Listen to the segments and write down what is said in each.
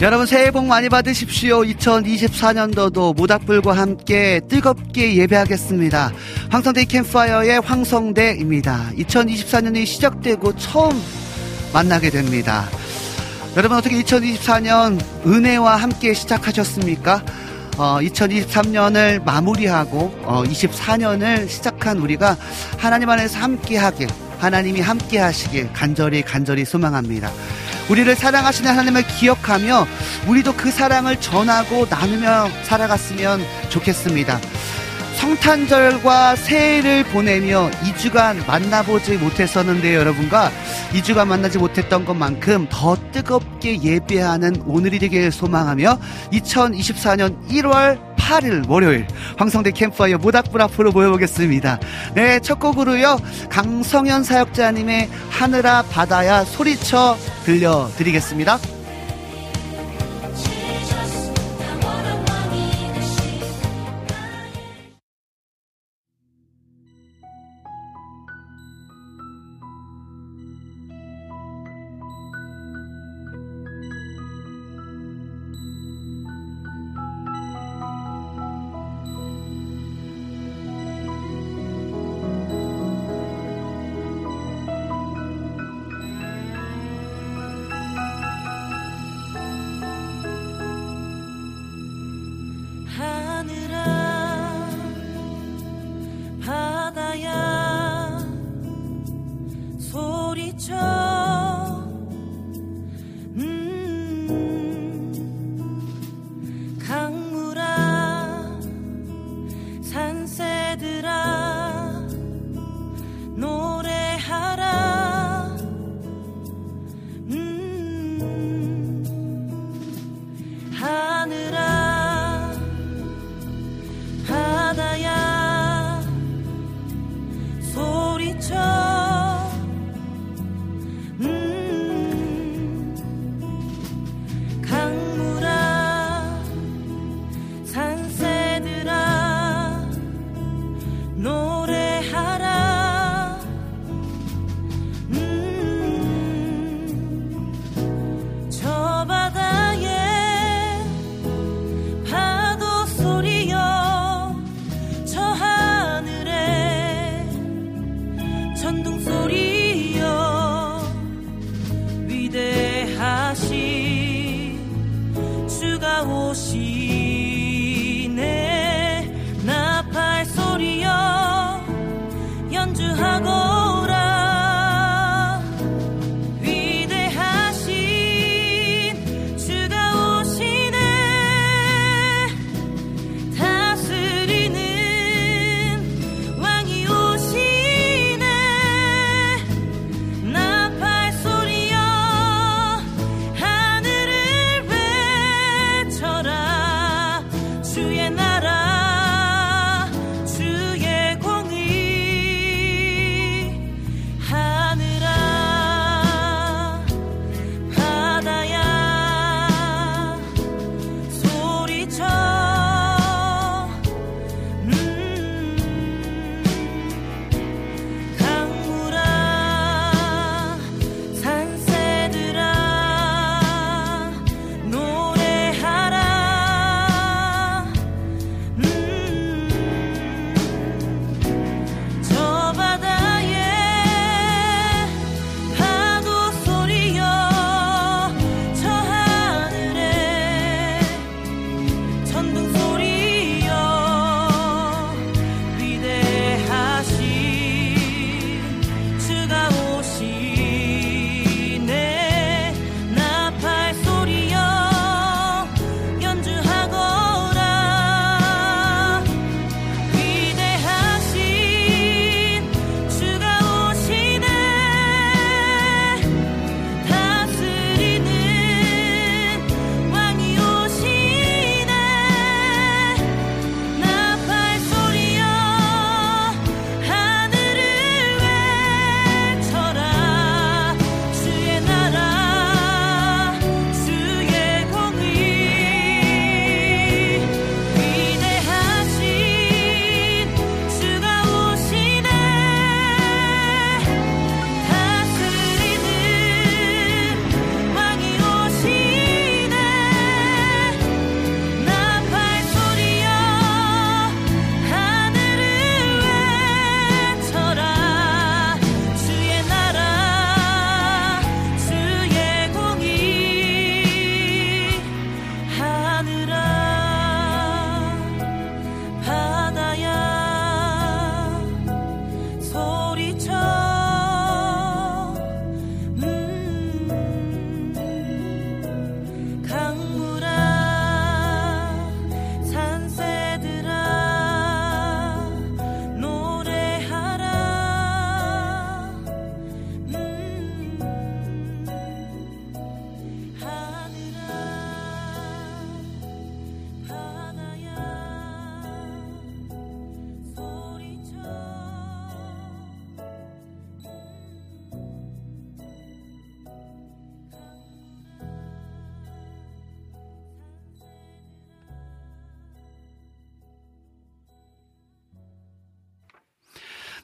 여러분 새해 복 많이 받으십시오. 2024년도도 모닥불과 함께 뜨겁게 예배하겠습니다. 황성대 캠파이어의 황성대입니다. 2024년이 시작되고 처음 만나게 됩니다. 여러분 어떻게 2024년 은혜와 함께 시작하셨습니까? 어, 2023년을 마무리하고 어, 24년을 시작한 우리가 하나님 안에서 함께하길 하나님이 함께 하시길 간절히 간절히 소망합니다. 우리를 사랑하시는 하나님을 기억하며 우리도 그 사랑을 전하고 나누며 살아갔으면 좋겠습니다. 성탄절과 새해를 보내며 2주간 만나보지 못했었는데요, 여러분과 2주간 만나지 못했던 것만큼 더 뜨겁게 예배하는 오늘이 되길 소망하며 2024년 1월 8일 월요일 황성대 캠프파이어 모닥불 앞으로 모여보겠습니다. 네, 첫 곡으로요. 강성현 사역자님의 하늘아 바다야 소리쳐 들려드리겠습니다.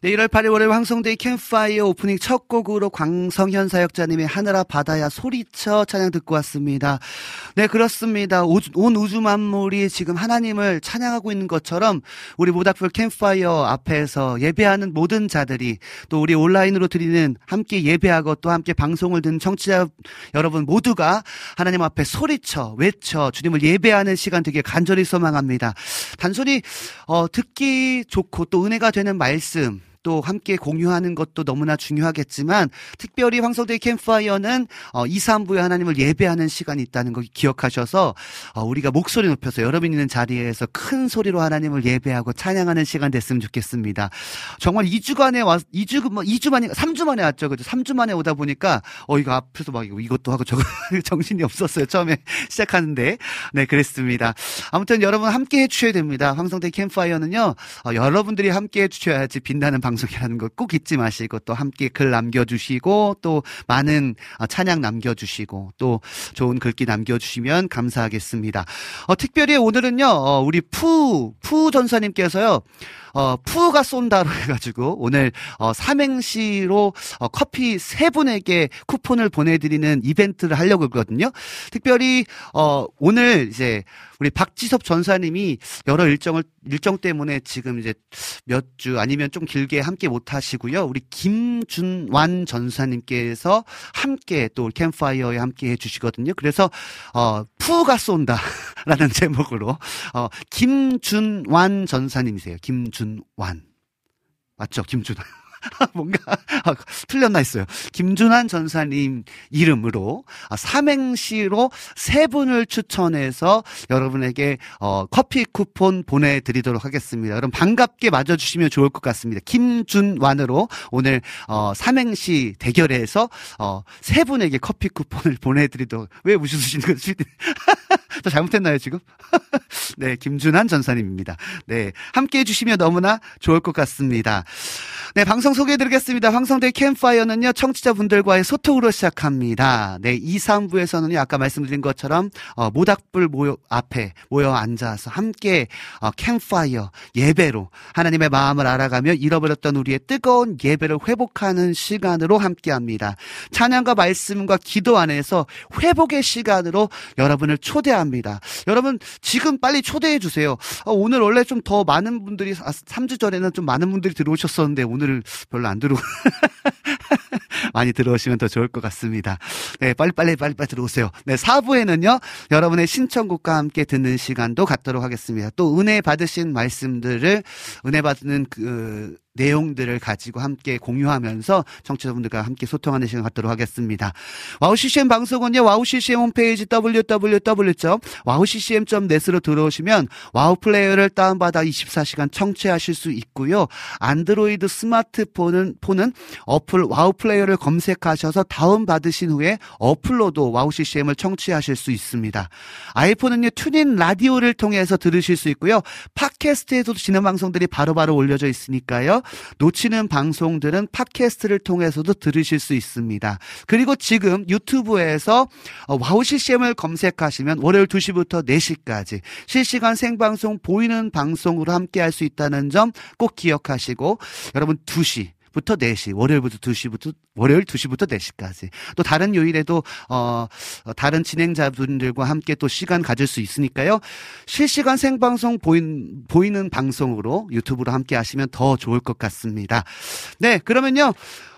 네, 1월 8일 월요일 황성대의 캠파이어 오프닝 첫 곡으로 광성현 사역자님의 하늘아 바다야 소리쳐 찬양 듣고 왔습니다. 네, 그렇습니다. 오- 온 우주 만물이 지금 하나님을 찬양하고 있는 것처럼 우리 모닥불 캠파이어 앞에서 예배하는 모든 자들이 또 우리 온라인으로 드리는 함께 예배하고 또 함께 방송을 듣는 청취자 여러분 모두가 하나님 앞에 소리쳐 외쳐 주님을 예배하는 시간 되게 간절히 소망합니다. 단순히 어, 듣기 좋고 또 은혜가 되는 말씀 또 함께 공유하는 것도 너무나 중요하겠지만 특별히 황성대 캠파이어는 어, 2, 3부에 하나님을 예배하는 시간이 있다는 거 기억하셔서 어, 우리가 목소리 높여서 여러분 있는 자리에서 큰 소리로 하나님을 예배하고 찬양하는 시간 됐으면 좋겠습니다. 정말 2주간에 와 2주 뭐 2주 만에 3주 만에 왔죠. 그죠? 3주 만에 오다 보니까 어 이거 앞에서 막 이것도 하고 저거 정신이 없었어요. 처음에 시작하는데. 네, 그랬습니다. 아무튼 여러분 함께 해 주셔야 됩니다. 황성대 캠파이어는요. 어, 여러분들이 함께 해 주셔야지 빛나는 방 송이라는 거꼭 잊지 마시고 또 함께 글 남겨 주시고 또 많은 어, 찬양 남겨 주시고 또 좋은 글귀 남겨 주시면 감사하겠습니다. 어, 특별히 오늘은요. 어, 우리 푸, 푸 전사님께서요. 어, 푸가 쏜다로 해가지고 오늘 어, 삼행시로 어, 커피 세 분에게 쿠폰을 보내드리는 이벤트를 하려고 했거든요. 특별히 어, 오늘 이제 우리 박지섭 전사님이 여러 일정을 일정 때문에 지금 이제 몇 주 아니면 좀 길게 함께 못 하시고요. 우리 김준완 전사님께서 함께 또 캠파이어에 함께 해주시거든요. 그래서 어, 푸가 쏜다라는 제목으로 어, 김준완 전사님이세요. 김준 완 맞죠? 김준완. 뭔가 아, 틀렸나 했어요. 김준환 전사님 이름으로 아, 삼행시로 세 분을 추천해서 여러분에게 어, 커피 쿠폰 보내드리도록 하겠습니다. 여러분 반갑게 맞아주시면 좋을 것 같습니다. 김준완으로 오늘 어, 삼행시 대결에서 어, 세 분에게 커피 쿠폰을 보내드리도록 왜 웃으시는 거지? 저 잘못했나요 지금? 네, 김준환 전사님입니다. 네, 함께 해주시면 너무나 좋을 것 같습니다. 네, 방송 소개해드리겠습니다. 황성대 캠파이어는요, 청취자분들과의 소통으로 시작합니다. 네, 2, 3부에서는요, 아까 말씀드린 것처럼, 어, 모닥불 모여, 앞에 모여 앉아서 함께, 어, 캠파이어, 예배로 하나님의 마음을 알아가며 잃어버렸던 우리의 뜨거운 예배를 회복하는 시간으로 함께 합니다. 찬양과 말씀과 기도 안에서 회복의 시간으로 여러분을 초대합니다. 여러분, 지금 빨리 초대해 주세요. 어, 오늘 원래 좀 더 많은 분들이, 아, 3주 전에는 좀 많은 분들이 들어오셨었는데, 오늘은 별로 안 들어오고, 많이 들어오시면 더 좋을 것 같습니다. 네, 빨리빨리, 빨리빨리 들어오세요. 네, 4부에는요, 여러분의 신청곡과 함께 듣는 시간도 갖도록 하겠습니다. 또 은혜 받으신 말씀들을, 은혜 받는 그, 내용들을 가지고 함께 공유하면서 청취자분들과 함께 소통하는 시간 갖도록 하겠습니다. 와우 CCM 방송은요, 와우 CCM 홈페이지 www.wowccm.net으로 들어오시면 와우 플레이어를 다운받아 24시간 청취하실 수 있고요. 안드로이드 스마트폰은 폰은 어플 와우 플레이어를 검색하셔서 다운받으신 후에 어플로도 와우 CCM을 청취하실 수 있습니다. 아이폰은요, 튜닝 라디오를 통해서 들으실 수 있고요. 팟캐스트에서도 진행 방송들이 바로바로 올려져 있으니까요. 놓치는 방송들은 팟캐스트를 통해서도 들으실 수 있습니다. 그리고 지금 유튜브에서 어, 와우 CCM을 검색하시면 월요일 2시부터 4시까지 실시간 생방송 보이는 방송으로 함께 할 수 있다는 점 꼭 기억하시고 여러분 2시 부터 4시, 월요일부터 2시부터, 월요일 2시부터 4시까지. 또 다른 요일에도, 어, 어, 다른 진행자분들과 함께 또 시간 가질 수 있으니까요. 실시간 생방송 보인, 보이는 방송으로 유튜브로 함께 하시면 더 좋을 것 같습니다. 네, 그러면요.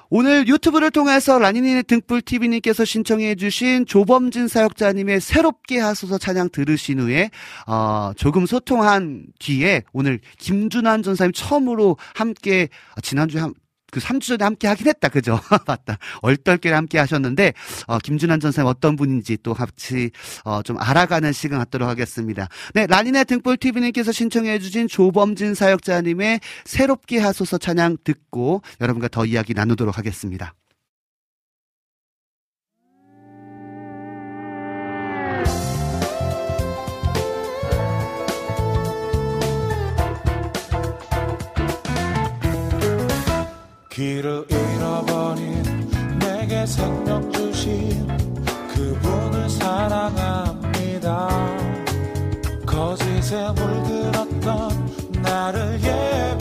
오늘 유튜브를 통해서 라니니의 등불TV님께서 신청해주신 조범진 사역자님의 새롭게 하소서 찬양 들으신 후에, 어, 조금 소통한 뒤에 오늘 김준환 전사님 처음으로 함께, 아, 지난주에 한, 그 3주 전에 함께 하긴 했다. 그죠? 맞다. 얼떨결에 함께 하셨는데, 어, 김준환 전사님 어떤 분인지 또 같이, 어, 좀 알아가는 시간 갖도록 하겠습니다. 네, 라니네 등불TV님께서 신청해주신 조범진 사역자님의 새롭게 하소서 찬양 듣고 여러분과 더 이야기 나누도록 하겠습니다. 길을 잃어버린 내게 생명 주신 그분을 사랑합니다. 거짓에 물들었던 나를 예배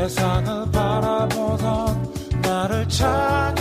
세상을 바라보던 나를 찬양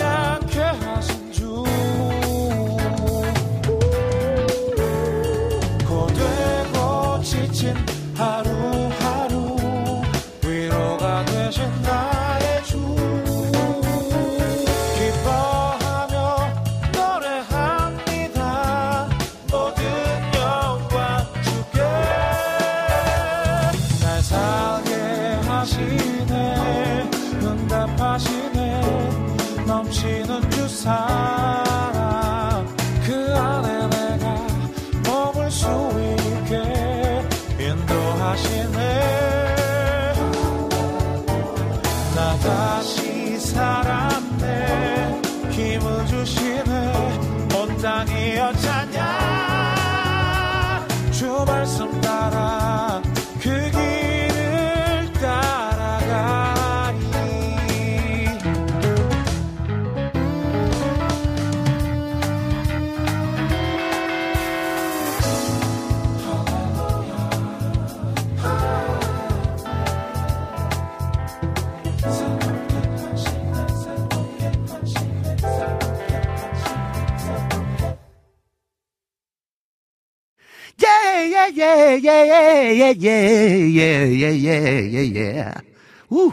예, 예, 예, 예, 예, 예, 예, 예, 예, 예, 예. 우!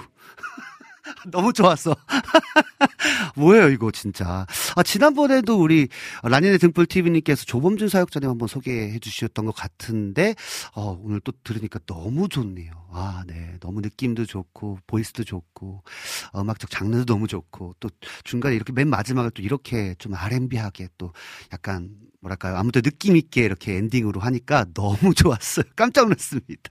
너무 좋았어. 뭐예요, 이거, 진짜. 아, 지난번에도 우리 라니네 등불TV님께서 조범준 사역자님 한번 소개해 주셨던 것 같은데, 어, 오늘 또 들으니까 너무 좋네요. 아, 네. 너무 느낌도 좋고, 보이스도 좋고, 어, 음악적 장르도 너무 좋고, 또 중간에 이렇게 맨 마지막을 또 이렇게 좀 R&B하게 또 약간 뭐랄까요. 아무튼 느낌 있게 이렇게 엔딩으로 하니까 너무 좋았어요. 깜짝 놀랐습니다.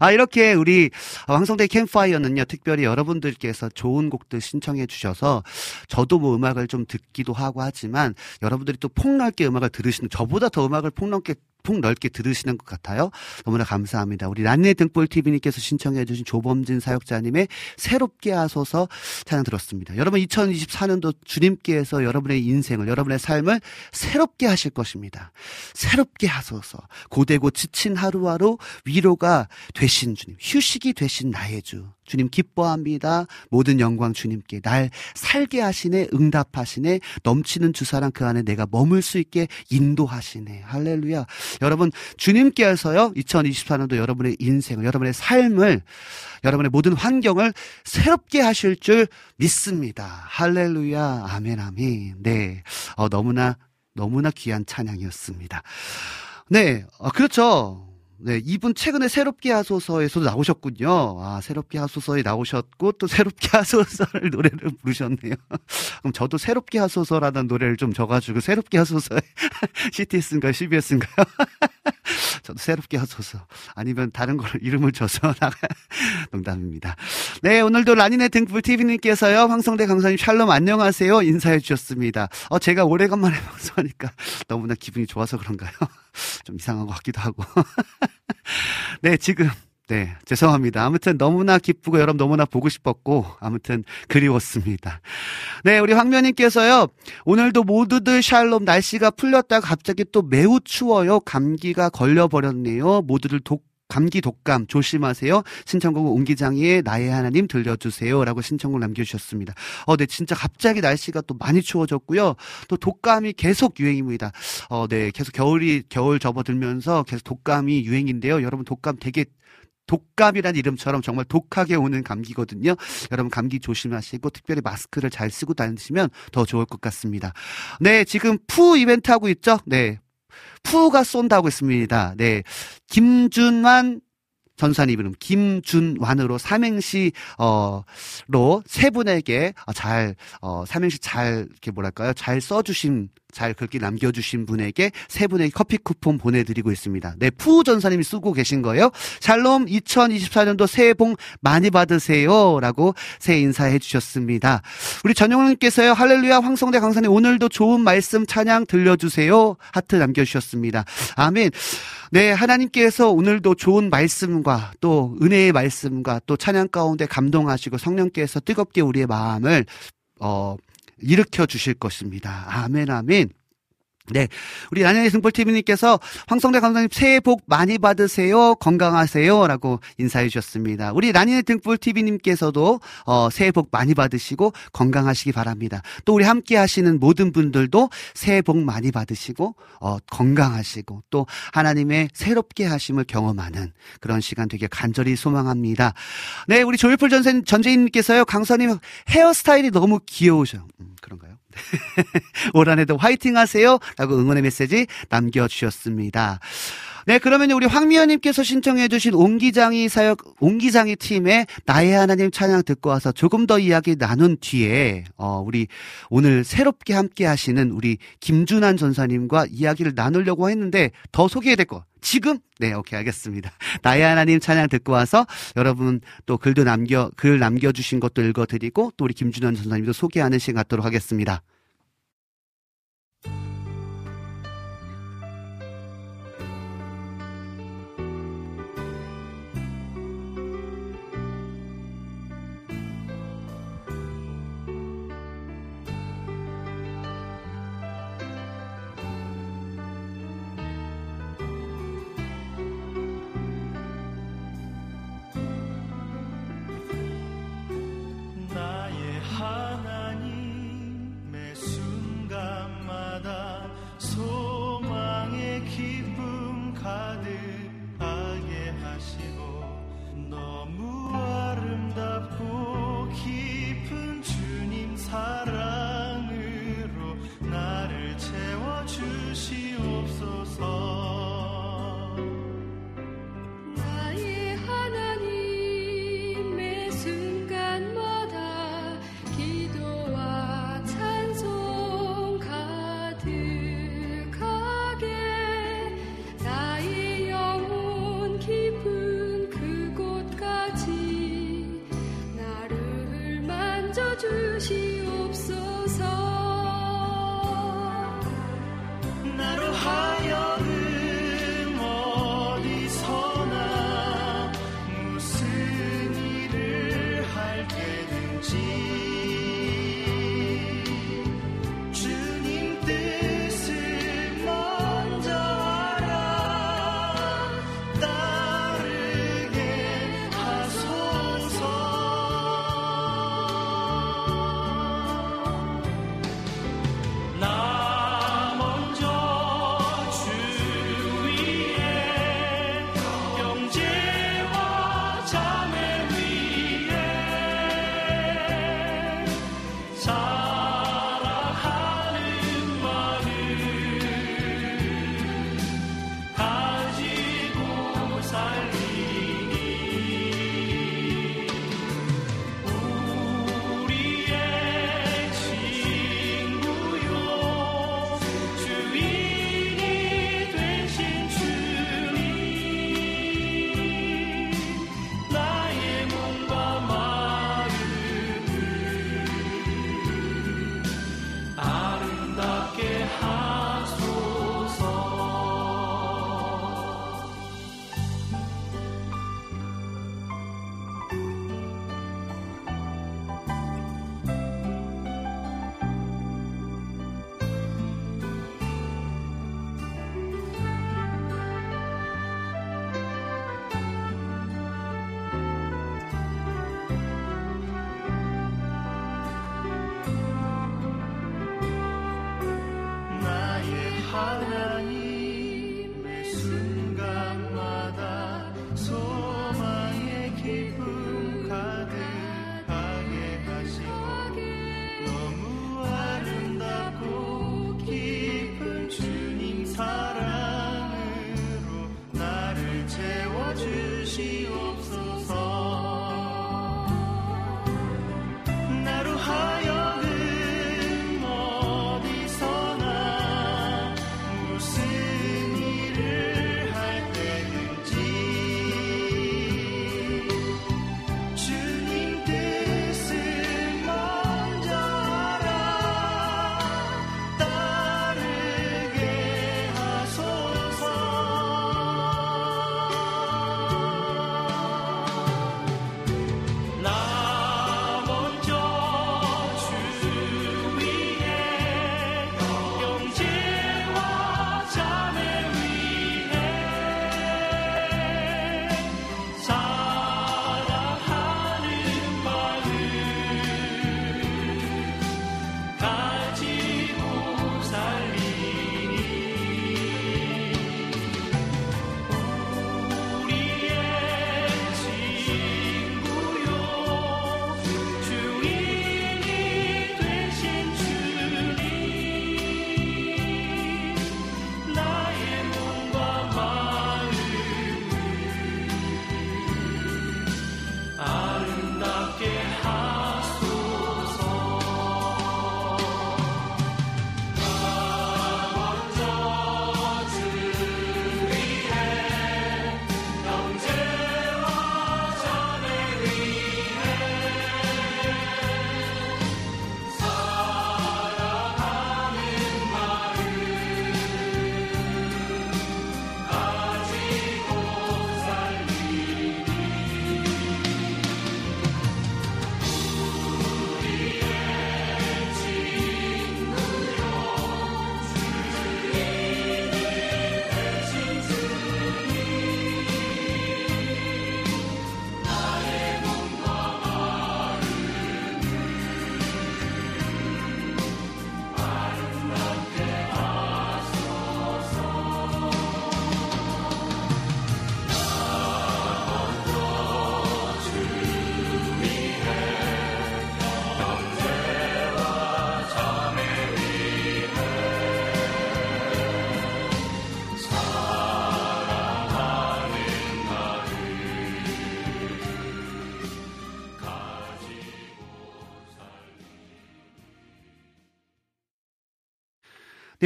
아, 이렇게 우리 황성대 캠파이어는요, 특별히 여러분들께서 좋은 곡들 신청해 주셔서 저도 뭐 음악을 좀 듣기도 하고 하지만 여러분들이 또 폭넓게 음악을 들으시는, 저보다 더 음악을 폭넓게 폭넓게 들으시는 것 같아요. 너무나 감사합니다. 우리 란네 등불 TV님께서 신청해주신 조범진 사역자님의 새롭게 하소서 찬양 들었습니다. 여러분 2024년도 주님께서 여러분의 인생을 여러분의 삶을 새롭게 하실 것입니다. 새롭게 하소서 고되고 지친 하루하루 위로가 되신 주님, 휴식이 되신 나의 주. 주님 기뻐합니다. 모든 영광 주님께 날 살게 하시네, 응답하시네, 넘치는 주사랑 그 안에 내가 머물 수 있게 인도하시네. 할렐루야. 여러분, 주님께서요, 2024년도 여러분의 인생을, 여러분의 삶을, 여러분의 모든 환경을 새롭게 하실 줄 믿습니다. 할렐루야. 아멘, 아멘. 네. 어, 너무나, 너무나 귀한 찬양이었습니다. 네, 어, 그렇죠. 네, 이분 최근에 새롭게 하소서에서도 나오셨군요. 아, 새롭게 하소서에 나오셨고, 또 새롭게 하소서를 노래를 부르셨네요. 그럼 저도 새롭게 하소서라는 노래를 좀 져가지고, 새롭게 하소서에, CTS인가요? CBS인가요? 저도 새롭게 하소서. 아니면 다른 걸 이름을 줘서 나가, 농담입니다. 네, 오늘도 라니네 등불 TV님께서요, 황성대 강사님 샬롬 안녕하세요. 인사해 주셨습니다. 어, 제가 오래간만에 방송하니까 너무나 기분이 좋아서 그런가요? 좀 이상한 것 같기도 하고. 네, 지금. 네, 죄송합니다. 아무튼 너무나 기쁘고 여러분 너무나 보고 싶었고, 아무튼 그리웠습니다. 네, 우리 황면님께서요, 오늘도 모두들 샬롬 날씨가 풀렸다가 갑자기 또 매우 추워요. 감기가 걸려버렸네요. 모두들 독 감기 독감 조심하세요. 신청곡 옹기장이의 나의 하나님 들려주세요. 라고 신청곡 남겨주셨습니다. 어, 네, 진짜 갑자기 날씨가 또 많이 추워졌고요. 또 독감이 계속 유행입니다. 어, 네, 계속 겨울이, 겨울 접어들면서 계속 독감이 유행인데요. 여러분 독감 되게 독감이란 이름처럼 정말 독하게 오는 감기거든요. 여러분 감기 조심하시고 특별히 마스크를 잘 쓰고 다니시면 더 좋을 것 같습니다. 네, 지금 푸 이벤트 하고 있죠? 네. 푸가 쏜다고 했습니다. 네. 김준환 전사님 이름 김준환으로 삼행시 어로 세 분에게 잘 어, 삼행시 잘 이렇게 뭐랄까요 잘 써주신 잘 글귀 남겨주신 분에게 세 분에게 커피 쿠폰 보내드리고 있습니다. 네, 푸 전사님이 쓰고 계신 거예요. 샬롬 2024년도 새해 복 많이 받으세요. 라고 새해 인사해 주셨습니다. 우리 전용훈님께서요, 할렐루야, 황성대 강사님, 오늘도 좋은 말씀 찬양 들려주세요. 하트 남겨주셨습니다. 아멘. 네, 하나님께서 오늘도 좋은 말씀과 또 은혜의 말씀과 또 찬양 가운데 감동하시고 성령께서 뜨겁게 우리의 마음을, 어, 일으켜 주실 것입니다. 아멘, 아멘. 네. 우리 안현의 승볼TV님께서 황성대 감독님 새해 복 많이 받으세요. 건강하세요. 라고 인사해 주셨습니다. 우리 라니네 등불TV님께서도, 어, 새해 복 많이 받으시고 건강하시기 바랍니다. 또 우리 함께 하시는 모든 분들도 새해 복 많이 받으시고, 어, 건강하시고 또 하나님의 새롭게 하심을 경험하는 그런 시간 되게 간절히 소망합니다. 네. 우리 조일풀 전세, 전재인님께서요. 강사님 헤어스타일이 너무 귀여우셔. 음, 그런가요? 올 한해도 화이팅 하세요. 라고 응원의 메시지 남겨주셨습니다. 네, 그러면 우리 황미연님께서 신청해주신 옹기장이 사역, 옹기장이 팀의 나의 하나님 찬양 듣고 와서 조금 더 이야기 나눈 뒤에, 어, 우리 오늘 새롭게 함께 하시는 우리 김준환 전사님과 이야기를 나누려고 했는데 더 소개해야 될 거. 지금? 네, 오케이, 알겠습니다. 나의 하나님 찬양 듣고 와서 여러분 또 글도 남겨, 글 남겨주신 것도 읽어드리고 또 우리 김준환 전사님도 소개하는 시간 갖도록 하겠습니다.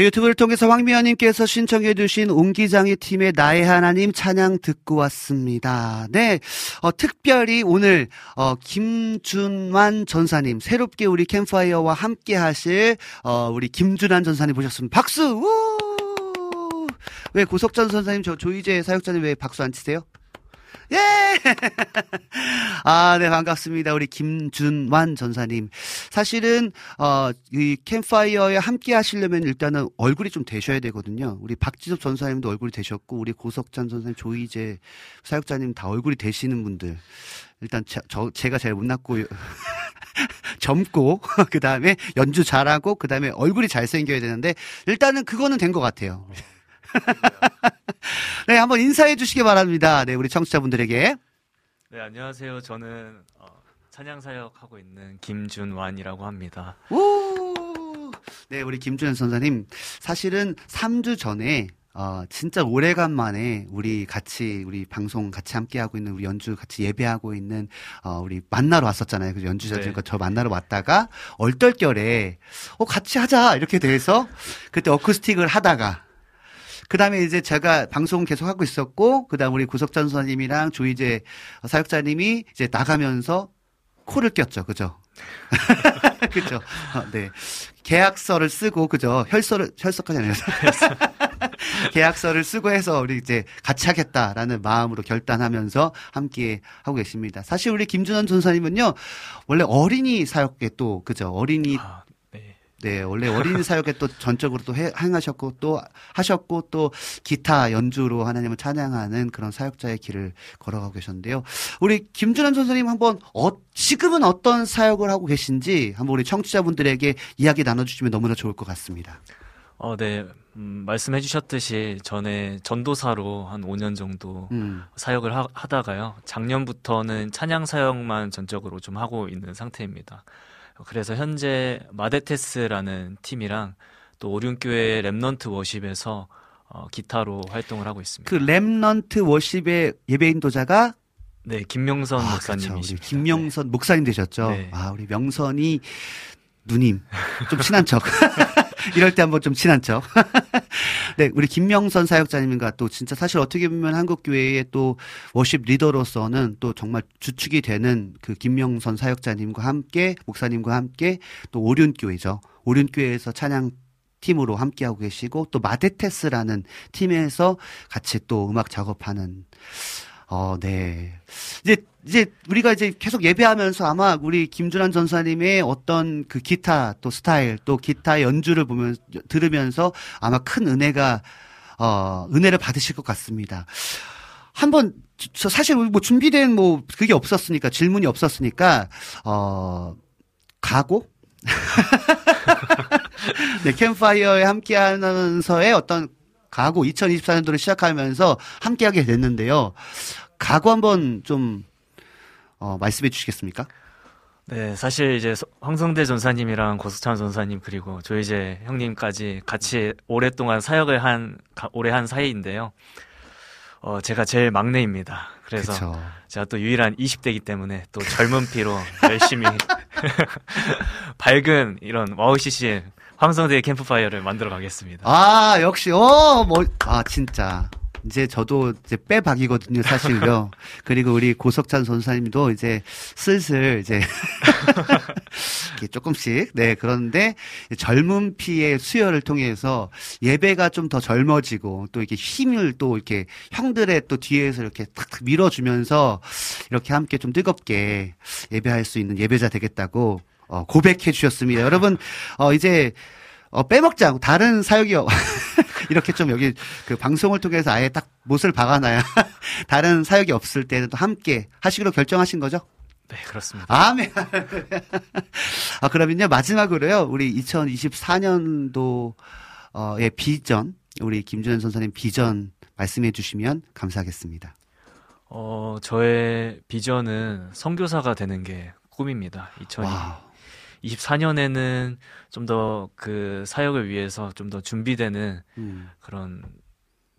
유튜브를 통해서 황미연님께서 신청해주신 옹기장의 팀의 나의 하나님 찬양 듣고 왔습니다. 네, 어, 특별히 오늘, 어, 김준환 전사님, 새롭게 우리 캠파이어와 함께 하실, 어, 우리 김준환 전사님 보셨습니다. 박수! 우! 왜 고석전 선사님, 저 조이제 사역자님 왜 박수 안 치세요? 예! 아, 네, 반갑습니다. 우리 김준환 전사님. 사실은, 어, 이 캠파이어에 함께 하시려면 일단은 얼굴이 좀 되셔야 되거든요. 우리 박지섭 전사님도 얼굴이 되셨고, 우리 고석찬 전사님, 조이제 사역자님 다 얼굴이 되시는 분들. 일단, 저, 저- 제가 제일 못났고, 젊고, 그 다음에 연주 잘하고, 그 다음에 얼굴이 잘생겨야 되는데, 일단은 그거는 된 것 같아요. 네, 한번 인사해 주시기 바랍니다. 네, 우리 청취자분들에게. 네, 안녕하세요. 저는 어, 찬양 사역 하고 있는 김준완이라고 합니다. 오! 네, 우리 김준현 선사님. 사실은 3주 전에, 어, 진짜 오래간만에 우리 같이, 우리 방송 같이 함께 하고 있는 우리 연주 같이 예배하고 있는, 어, 우리 만나러 왔었잖아요. 그 연주자들과 네. 저 만나러 왔다가, 얼떨결에, 어, 같이 하자! 이렇게 돼서, 그때 어쿠스틱을 하다가, 그 다음에 이제 제가 방송 계속 하고 있었고, 그 다음 우리 구석찬 선생님이랑 조이제 사역자님이 이제 나가면서 코를 꼈죠. 그죠? 그죠? 어, 네. 계약서를 쓰고, 그죠? 혈서를, 혈서까지 아니라. 계약서를 쓰고 해서 우리 이제 같이 하겠다라는 마음으로 결단하면서 함께 하고 계십니다. 사실 우리 김준환 전사님은요, 원래 어린이 사역에 또, 그죠? 어린이 아, 네. 네, 원래 어린이 사역에 또 전적으로 또 해- 행하셨고 또 하셨고 또 기타 연주로 하나님을 찬양하는 그런 사역자의 길을 걸어가고 계셨는데요. 우리 김준환 선생님 한번 어, 지금은 어떤 사역을 하고 계신지 한번 우리 청취자분들에게 이야기 나눠주시면 너무나 좋을 것 같습니다. 어, 네. 음, 말씀해 주셨듯이 전에 전도사로 한 5년 정도 음, 사역을 하, 하다가요. 작년부터는 찬양 사역만 전적으로 좀 하고 있는 상태입니다. 그래서 현재 마데테스라는 팀이랑 또 오륜교회 Remnant Worship에서 어, 기타로 활동을 하고 있습니다. 그 Remnant Worship의 예배 인도자가 네, 김명선 아, 그렇죠. 우리 목사님이십니다. 김명선 목사님 되셨죠. 네. 아, 우리 명선이 누님 좀 친한 척. 이럴 때 한번 좀 친한 척. 네, 우리 김명선 사역자님과 또 진짜 사실 어떻게 보면 한국 교회의 또 worship 리더로서는 또 정말 주축이 되는 그 김명선 사역자님과 함께 목사님과 함께 또 오륜 교회죠. 오륜 교회에서 찬양 팀으로 함께하고 계시고 또 마데테스라는 팀에서 같이 또 음악 작업하는 어, 네. 이제, 이제, 우리가 이제 계속 예배하면서 아마 우리 김준환 전사님의 어떤 그 기타 또 스타일 또 기타 연주를 보면, 들으면서 아마 큰 은혜가, 어, 은혜를 받으실 것 같습니다. 한번, 저- 저 사실 뭐 준비된 뭐 그게 없었으니까, 질문이 없었으니까, 어, 가고? 네, 캠파이어에 함께 하면서의 어떤 가고 2024년도를 시작하면서 함께하게 됐는데요. 가고 한번 좀 어, 말씀해 주시겠습니까? 네, 사실 이제 서- 황성대 전사님이랑 고석찬 전사님 그리고 조희재 형님까지 같이 오랫동안 사역을 한 가- 오래 한 사이인데요. 어, 제가 제일 막내입니다. 그래서 그쵸. 제가 또 유일한 20대이기 때문에 또 젊은 피로 열심히 밝은 이런 WOW CCM 황성대 캠프파이어를 만들어 가겠습니다. 아 역시 어 뭐 아 진짜 이제 저도 이제 빼박이거든요 사실요. 그리고 우리 고석찬 전사님도 이제 슬슬 이제 이렇게 조금씩 네 그런데 젊은 피의 수혈을 통해서 예배가 좀 더 젊어지고 또 이렇게 힘을 또 이렇게 형들의 또 뒤에서 이렇게 탁탁 밀어주면서 이렇게 함께 좀 뜨겁게 예배할 수 있는 예배자 되겠다고 어, 고백해 주셨습니다. 여러분 어 이제 어, 빼먹지 않고 다른 사역이요. 이렇게 좀 여기 그 방송을 통해서 아예 딱 못을 박아놔야 다른 사역이 없을 또 함께 하시기로 결정하신 거죠? 네, 그렇습니다. 아멘. 아, 그러면요, 마지막으로요, 우리 2024년도의 비전, 우리 김준현 선생님 비전 말씀해 주시면 감사하겠습니다. 어, 저의 비전은 선교사가 되는 게 꿈입니다. 2024년에는 와, 좀더 그 사역을 위해서 좀 더 준비되는 음. 그런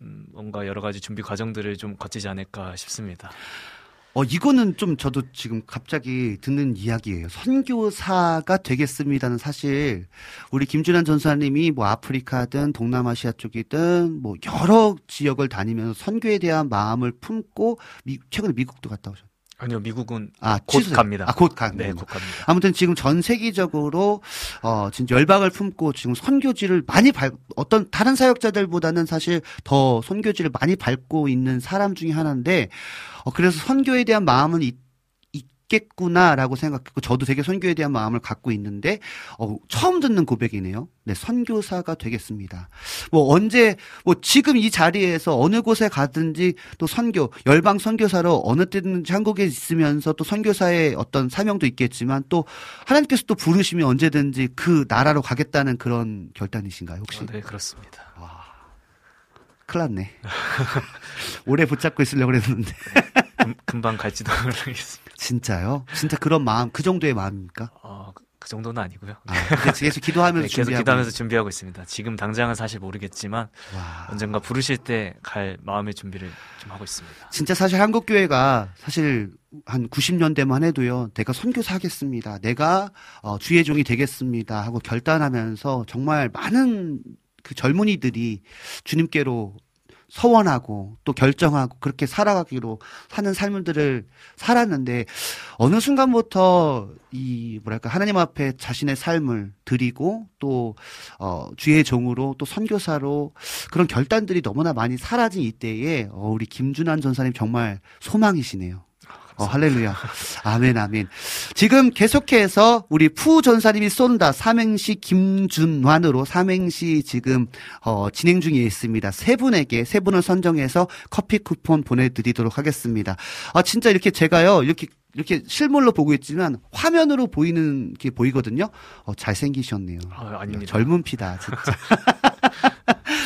음, 뭔가 여러 가지 준비 과정들을 좀 거치지 않을까 싶습니다. 어, 이거는 좀 저도 지금 갑자기 듣는 이야기예요. 선교사가 되겠습니다는 사실 우리 김준환 전사님이 뭐 아프리카든 동남아시아 쪽이든 뭐 여러 지역을 다니면서 선교에 대한 마음을 품고 미, 최근에 미국도 갔다 오셨. 아니요, 미국은 아, 곧 취소돼요. 갑니다. 아, 곧 가. 네, 곧 갑니다. 아무튼 지금 전 세계적으로 어 진짜 열방을 품고 지금 선교지를 많이 밟 어떤 다른 사역자들보다는 사실 더 선교지를 많이 밟고 있는 사람 중에 하나인데 어 그래서 선교에 대한 마음은 있, 있겠구나라고 생각했고 저도 되게 선교에 대한 마음을 갖고 있는데 어 처음 듣는 고백이네요. 네, 선교사가 되겠습니다. 뭐 언제 뭐 지금 이 자리에서 어느 곳에 가든지 또 선교 열방 선교사로 어느 때든지 한국에 있으면서 또 선교사의 어떤 사명도 있겠지만 또 하나님께서 또 부르시면 언제든지 그 나라로 가겠다는 그런 결단이신가요 혹시? 어, 네, 그렇습니다. 큰일 났네. 오래 붙잡고 있으려고 그랬는데 금, 금방 갈지도 모르겠습니다. 진짜요? 진짜 그런 마음 그 정도의 마음입니까? 어, 그- 그 정도는 아니고요. 아, 계속 기도하면서 네, 계속 준비하고 기도하면서 준비하고 있습니다. 지금 당장은 사실 모르겠지만 와. 언젠가 부르실 때 갈 마음의 준비를 좀 하고 있습니다. 진짜 사실 한국 교회가 사실 한 90년대만 해도요. 내가 선교사 하겠습니다. 내가 어, 주의 종이 되겠습니다. 하고 결단하면서 정말 많은 그 젊은이들이 주님께로 서원하고 또 결정하고 그렇게 살아가기로 하는 삶들을 살았는데 어느 순간부터 이 뭐랄까 하나님 앞에 자신의 삶을 드리고 또 어, 주의 종으로 또 선교사로 그런 결단들이 너무나 많이 사라진 이때에 어, 우리 김준환 전사님 정말 소망이시네요. 어, 할렐루야. 아멘, 아멘. 지금 계속해서 우리 푸 전사님이 쏜다 삼행시 김준환으로 삼행시 지금 어, 진행 중에 있습니다. 세 분에게 세 분을 선정해서 커피 쿠폰 보내드리도록 하겠습니다. 아 진짜 이렇게 제가요 이렇게 이렇게 실물로 보고 있지만 화면으로 보이는 게 보이거든요. 어, 잘생기셨네요. 아, 아닙니다. 젊은 피다, 진짜.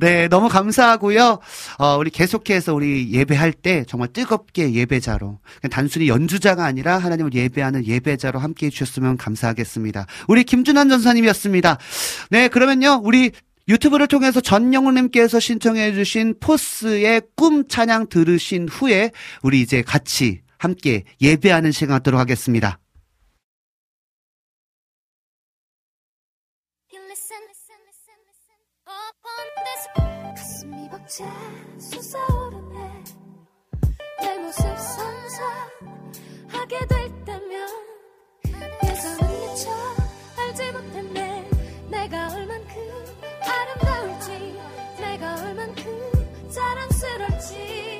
네, 너무 감사하고요. 어, 우리 계속해서 우리 예배할 때 정말 뜨겁게 예배자로 단순히 연주자가 아니라 하나님을 예배하는 예배자로 함께 해주셨으면 감사하겠습니다. 우리 김준환 전사님이었습니다. 네, 그러면요, 우리 유튜브를 통해서 전영훈님께서 신청해주신 포스의 꿈 찬양 들으신 후에 우리 이제 같이 함께 예배하는 시간 갖도록 하겠습니다. 이 벅차 솟아오르네. 내 모습 선사하게 될 때면 예전은 미처 알지 못했네. 내가 얼만큼 아름다울지 내가 얼만큼 자랑스러울지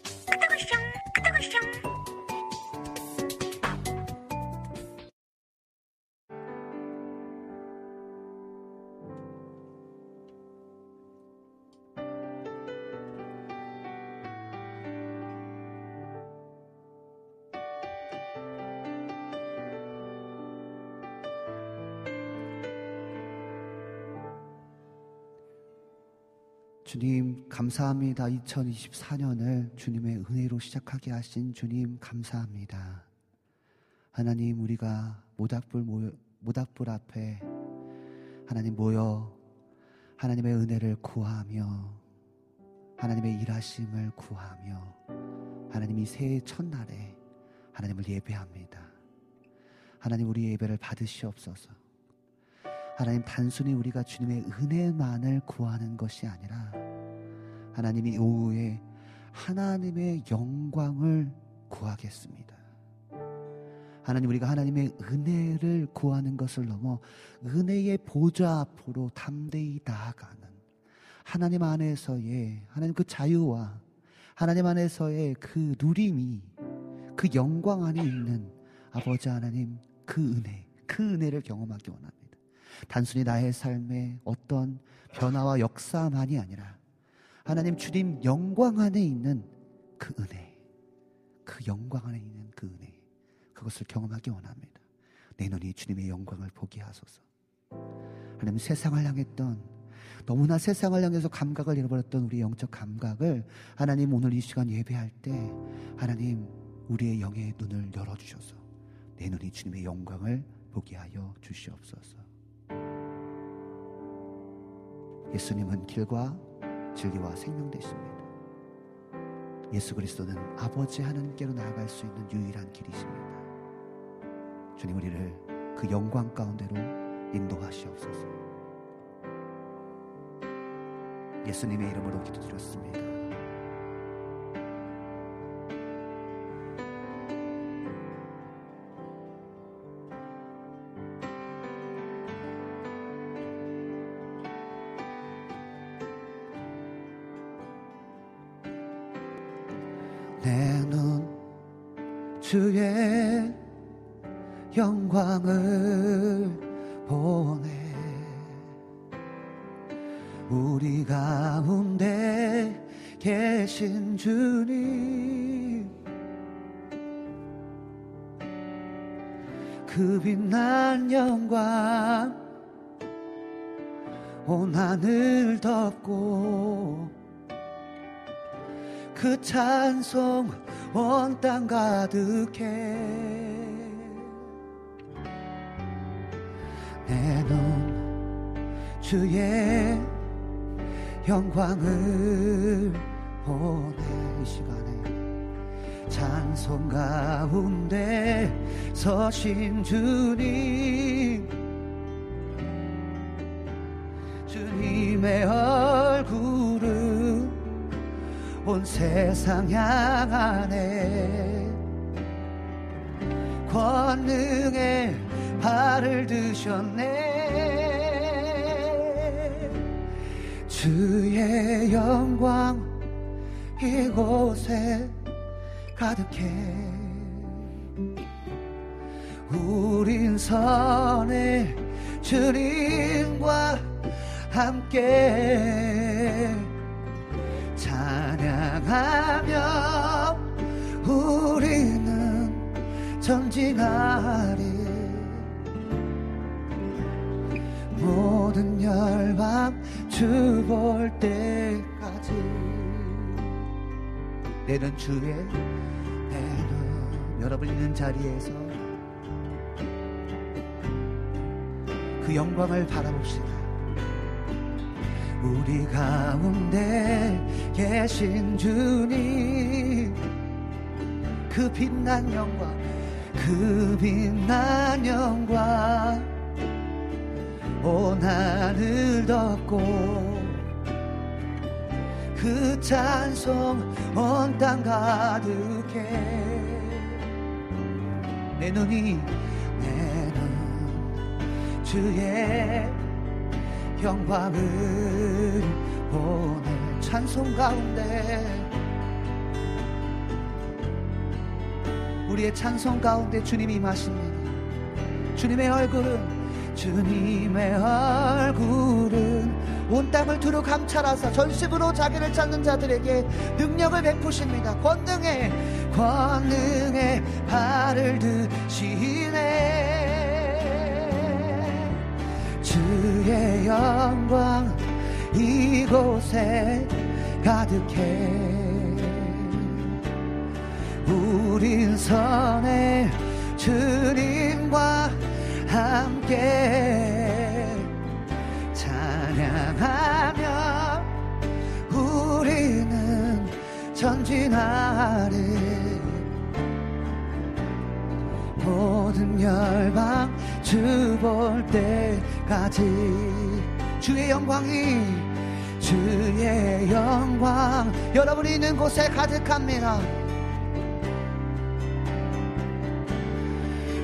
주님 감사합니다. 2024년을 주님의 은혜로 시작하게 하신 주님 감사합니다. 하나님 우리가 모닥불 모여, 모닥불 앞에 하나님 모여 하나님의 은혜를 구하며 하나님의 일하심을 구하며 하나님이 새해 첫날에 하나님을 예배합니다. 하나님 우리 예배를 받으시옵소서. 하나님 단순히 우리가 주님의 은혜만을 구하는 것이 아니라 하나님이 오후에 하나님의 영광을 구하겠습니다. 하나님 우리가 하나님의 은혜를 구하는 것을 넘어 은혜의 보좌 앞으로 담대히 나아가는 하나님 안에서의 하나님 그 자유와 하나님 안에서의 그 누림이 그 영광 안에 있는 아버지 하나님 그 은혜 그 은혜를 경험하기 원합니다. 단순히 나의 삶에 어떤 변화와 역사만이 아니라 하나님 주님 영광 안에 있는 그 은혜, 그 영광 안에 있는 그 은혜, 그것을 경험하기 원합니다. 내 눈이 주님의 영광을 보게 하소서. 하나님 세상을 향했던 너무나 세상을 향해서 감각을 잃어버렸던 우리 영적 감각을 하나님 오늘 이 시간 예배할 때 하나님 우리의 영의 눈을 열어주셔서 내 눈이 주님의 영광을 보게 하여 주시옵소서. 예수님은 길과 진리와 생명 되십니다. 예수 그리스도는 아버지 하나님께로 나아갈 수 있는 유일한 길이십니다. 주님 우리를 그 영광 가운데로 인도하시옵소서. 예수님의 이름으로 기도드렸습니다. 서신 주님 주님의 얼굴을 온 세상 향하네 권능의 발을 드셨네. 주의 영광 이곳에 가득해 우린 선의 주님과 함께 찬양하며 우리는 전진하리. 모든 열방 주볼 때까지 내는 주의 내는 여러분 있는 자리에서 그 영광을 바라봅시다. 우리 가운데 계신 주님 그 빛난 영광 그 빛난 영광 온 하늘 덮고 그 찬송 온 땅 가득해. 내 눈이 주의 영광을 보내 찬송 가운데 우리의 찬송 가운데 주님이 임하십니다 주님의 얼굴은 주님의 얼굴은 온 땅을 두루 감찰하사 전심으로 자기를 찾는 자들에게 능력을 베푸십니다. 권능의 권능의 발을 드시네 주의 영광 이곳에 가득해. 우린 선해 주님과 함께 찬양하며 우리는 전진하리 모든 열방 주 볼 때까지 주의 영광이 주의 영광. 여러분이 있는 곳에 가득합니다.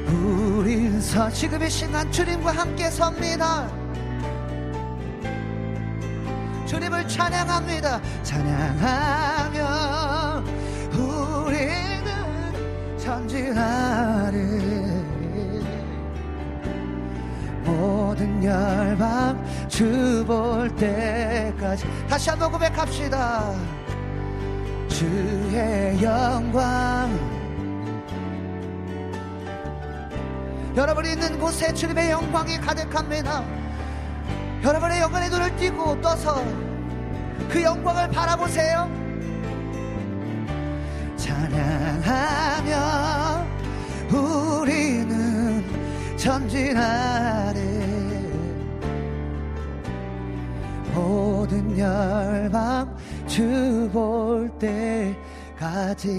우린 서 지금 이 시간 주님과 함께 섭니다. 주님을 찬양합니다. 찬양하며 우리는 전진하리 모든 열방 주 볼 때까지 다시 한번 고백합시다 주의 영광 여러분이 있는 곳에 주님의 영광이 가득합니다. 여러분의 영광의 눈을 띄고 떠서 그 영광을 바라보세요. 찬양하며 우리는 전진하리 모든 열방 주볼 때까지.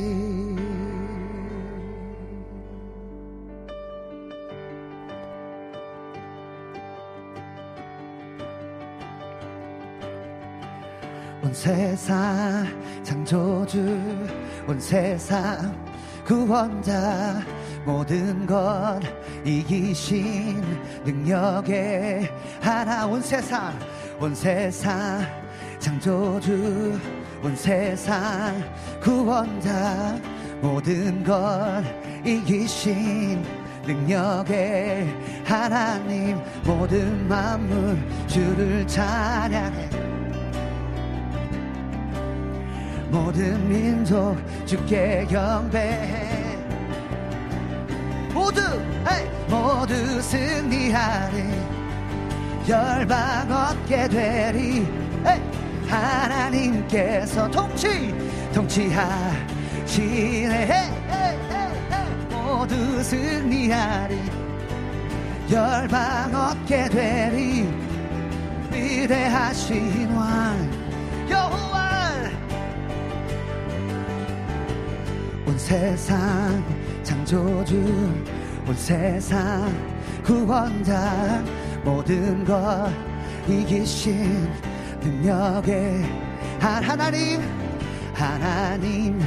온 세상 창조주 온 세상 구원자 모든 것 이기신 능력의 하나 온 세상 온 세상 창조주 온 세상 구원자. 모든 것 이기신 능력의 하나님 모든 만물 주를 찬양해. 모든 민족 주께 경배해 모두 모두 승리하리. 열방 얻게 되리. 하나님께서 통치 통치하시네. 모두 승리하리. 열방 얻게 되리. 위대하신 왕 여호와 온 세상 창조주 온 세상 구원자 모든 것 이기신 능력의 한 하나님 하나님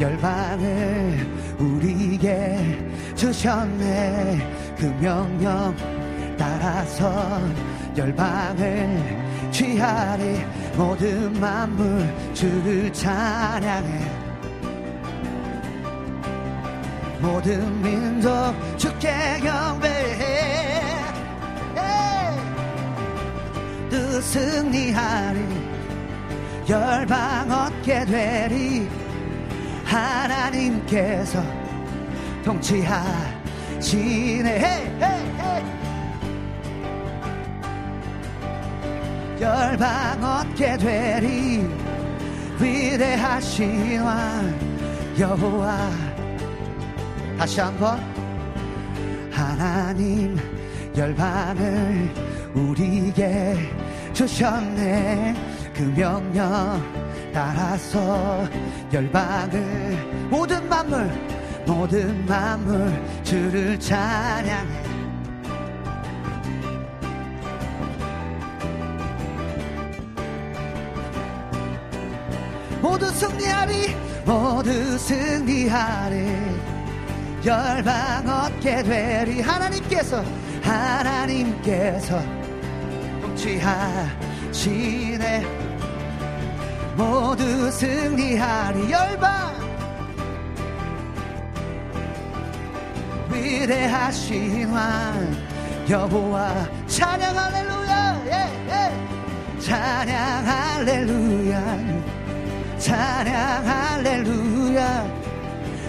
열방을 우리에게 주셨네. 그 명령 따라서 열방을 취하리. 모든 만물 주를 찬양해 모든 민족 주께 경배해. 또 승리하리. 열방 얻게 되리. 하나님께서 통치하시네. 열방 얻게 되리. 위대하신 왕 여호와 다시 한번. 하나님 열방을 우리에게 주셨네. 그 명령 따라서 열방을 모든 만물 모든 만물 주를 찬양해. 모두 승리하리 모두 승리하리 열방 얻게 되리. 하나님께서 하나님께서 통치하시네. 모두 승리하리. 열방 위대하신 왕 여호와 찬양 할렐루야. 예, 예. 찬양 할렐루야. 찬양 할렐루야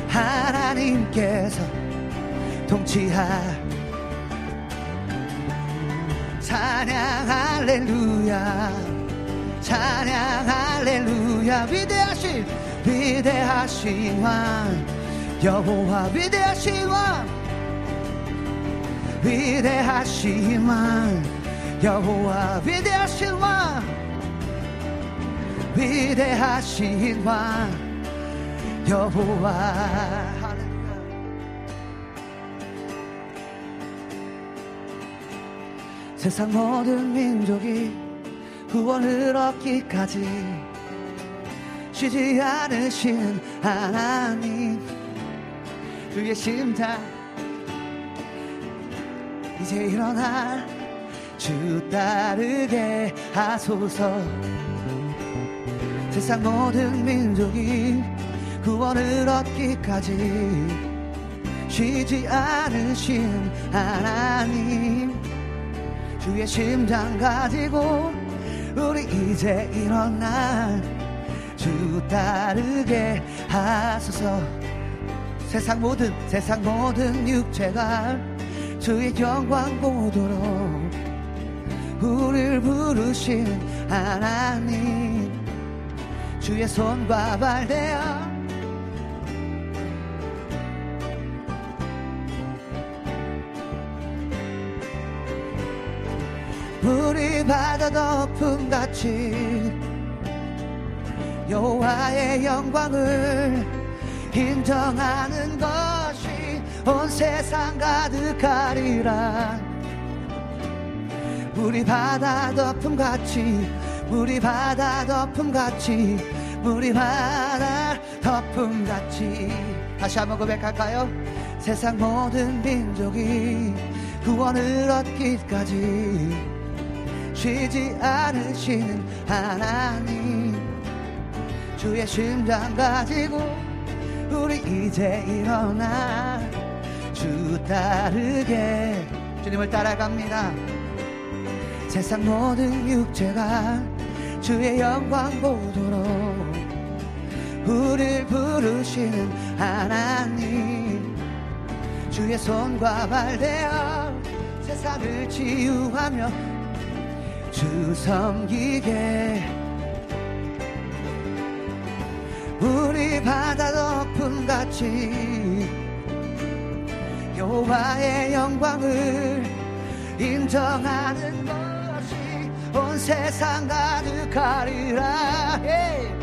하나님께서 통치하 찬양 할렐루야. 찬양 할렐루야. 위대하신 위대하신 왕. 여호와 위대하신 왕. 위대하신 왕. 여호와 위대하신 왕. 위대하신 왕 여호와. 세상 모든 민족이 구원을 얻기까지 쉬지 않으시는 하나님 주의 심장 이제 일어나 주 따르게 하소서. 세상 모든 민족이 구원을 얻기까지 쉬지 않으신 하나님. 주의 심장 가지고 우리 이제 일어나 주 따르게 하소서. 세상 모든 세상 모든 육체가 주의 영광 보도록 우리를 부르신 하나님. 주의 손과 발대어 바다 덮음 같이 여호와의 영광을 인정하는 것이 온 세상 가득하리라. 우리 바다 덮음 같이 우리 바다 덮음 같이 우리 바다 덮음 같이. 다시 한번 고백할까요? 세상 모든 민족이 구원을 얻기까지 쉬지 않으시는 하나님 주의 심장 가지고 우리 이제 일어나 주 따르게. 주님을 따라갑니다. 세상 모든 육체가 주의 영광 보도록 우릴 부르시는 하나님 주의 손과 발 대어 세상을 치유하며 주 섬기게 우리 바다 덮음 같이 여호와의 영광을 인정하는 것이 온 세상 가득하리라 예.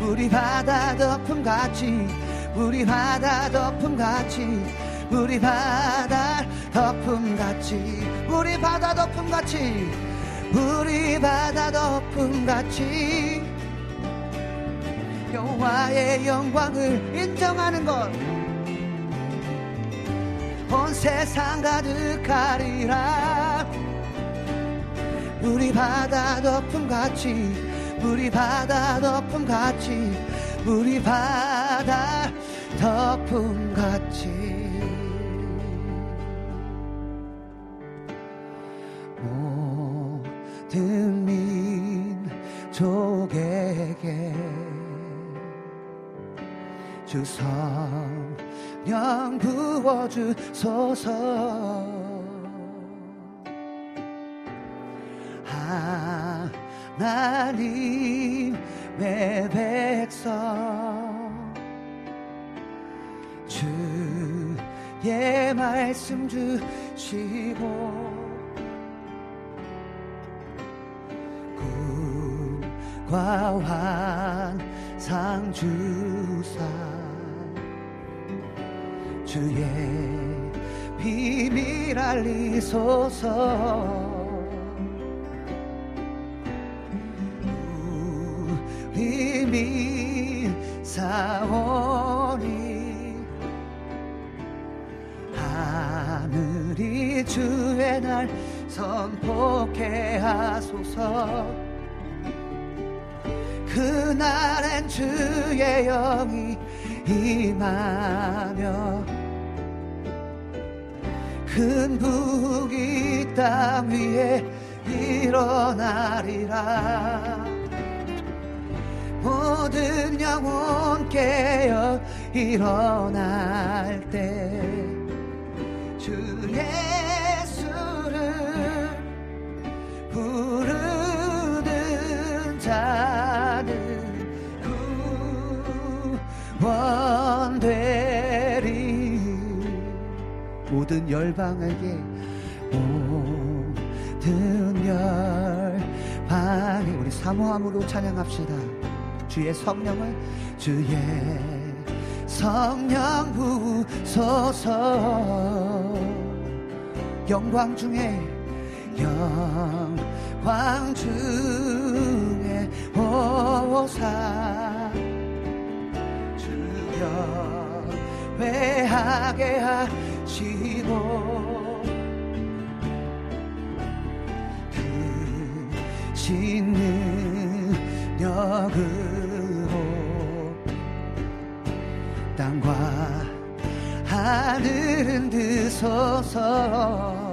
우리 바다 덮음 같이 우리 바다 덮음 같이 우리 바다 덮음 같이 우리 바다 덮음 같이 우리 바다 덮음 같이. 여호와의 영광을 인정하는 것. 온 세상 가득하리라. 우리 바다 덮음 같이 우리 바다 덮음 같이 우리 바다 덮음 같이 모든 민족에게 주 성령 부어주소서. 하나님의 백성 주의 말씀 주시고 꿈과 환상 주사. 주의 비밀 알리소서. 우리 민사오니 하늘이 주의 날 선포케 하소서. 그날엔 주의 영이 임하며 큰 북이 땅 위에 일어나리라. 모든 영혼 깨어 일어날 때주예 부르는 자는 구원되리. 모든 열방에게 모든 열방에 우리 사모함으로 찬양합시다. 주의 성령을 주의 성령 부소서. 영광 중에 영 광 중에 오사 주여 회하게 하시고 크신 능력으로 땅과 하늘은 드소서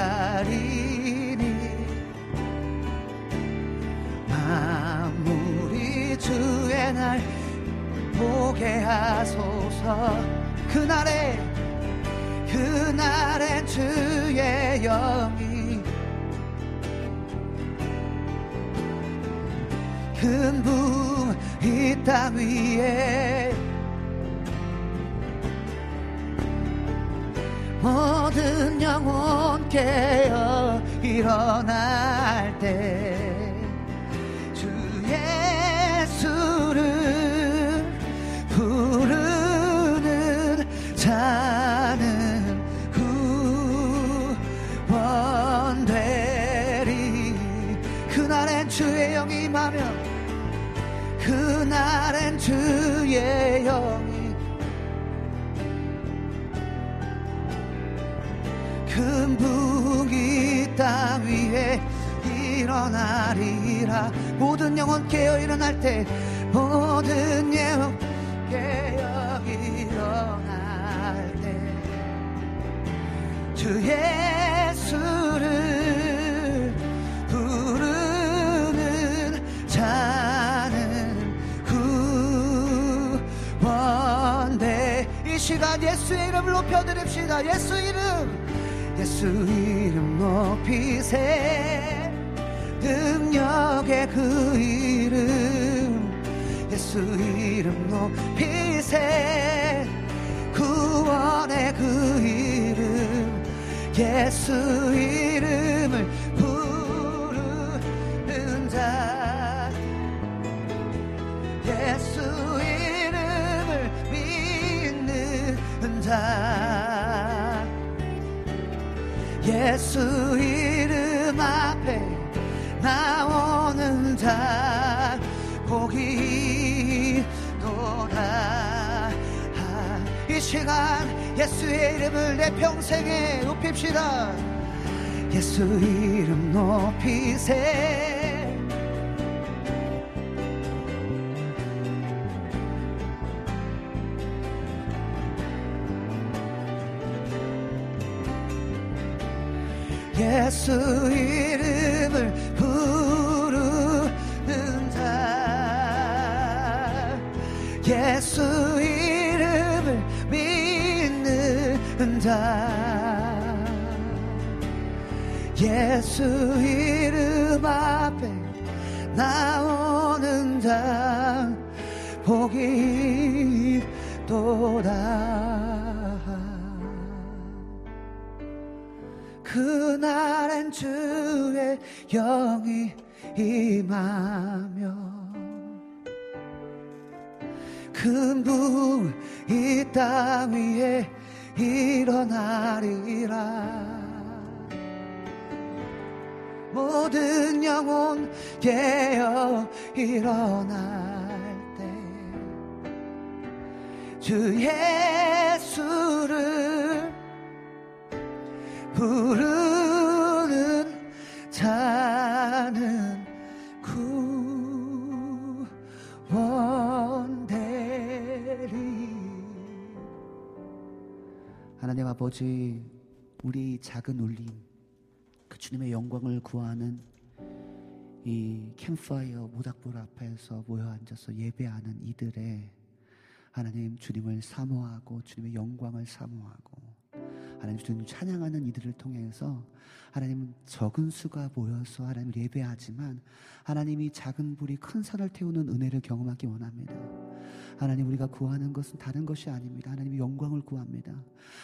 기다리니 만물이 주의 날 보게 하소서. 그날에 그날엔 주의 영이 큰 부이 땅 위에 모든 영혼 깨어 일어날 때 주 예수를 부르는 자는 구원되리. 그날엔 주의 영이 임하면 그날엔 주의 영 이큰 북이 땅 위에 일어나리라. 모든 영혼 깨어 일어날 때 모든 영혼 깨어 일어날 때 주 예수를 부르는 자는 구원돼. 이 시간 예수의 이름을 높여드립시다. 예수 이름 예수 이름 높이세 능력의 그 이름. 예수 이름 높이세 구원의 그 이름. 예수 이름을 예수 이름 앞에 나오는 자 복이 도다 이 시간 예수의 이름을 내 평생에 높입시다. 예수 이름 높이세 큰 부이 땅 위에 일어나리라. 모든 영혼 깨어 일어날 때주주 예수를 부르는 자는 구원되리 하나님 아버지 우리 작은 울림 그 주님의 영광을 구하는 이 캠파이어 모닥불 앞에서 모여 앉아서 예배하는 이들의 하나님 주님을 사모하고 주님의 영광을 사모하고 하나님 주님 찬양하는 이들을 통해서 하나님 적은 수가 모여서 하나님을 예배하지만 하나님이 작은 불이 큰 산을 태우는 은혜를 경험하기 원합니다. 하나님 우리가 구하는 것은 다른 것이 아닙니다. 하나님의 영광을 구합니다.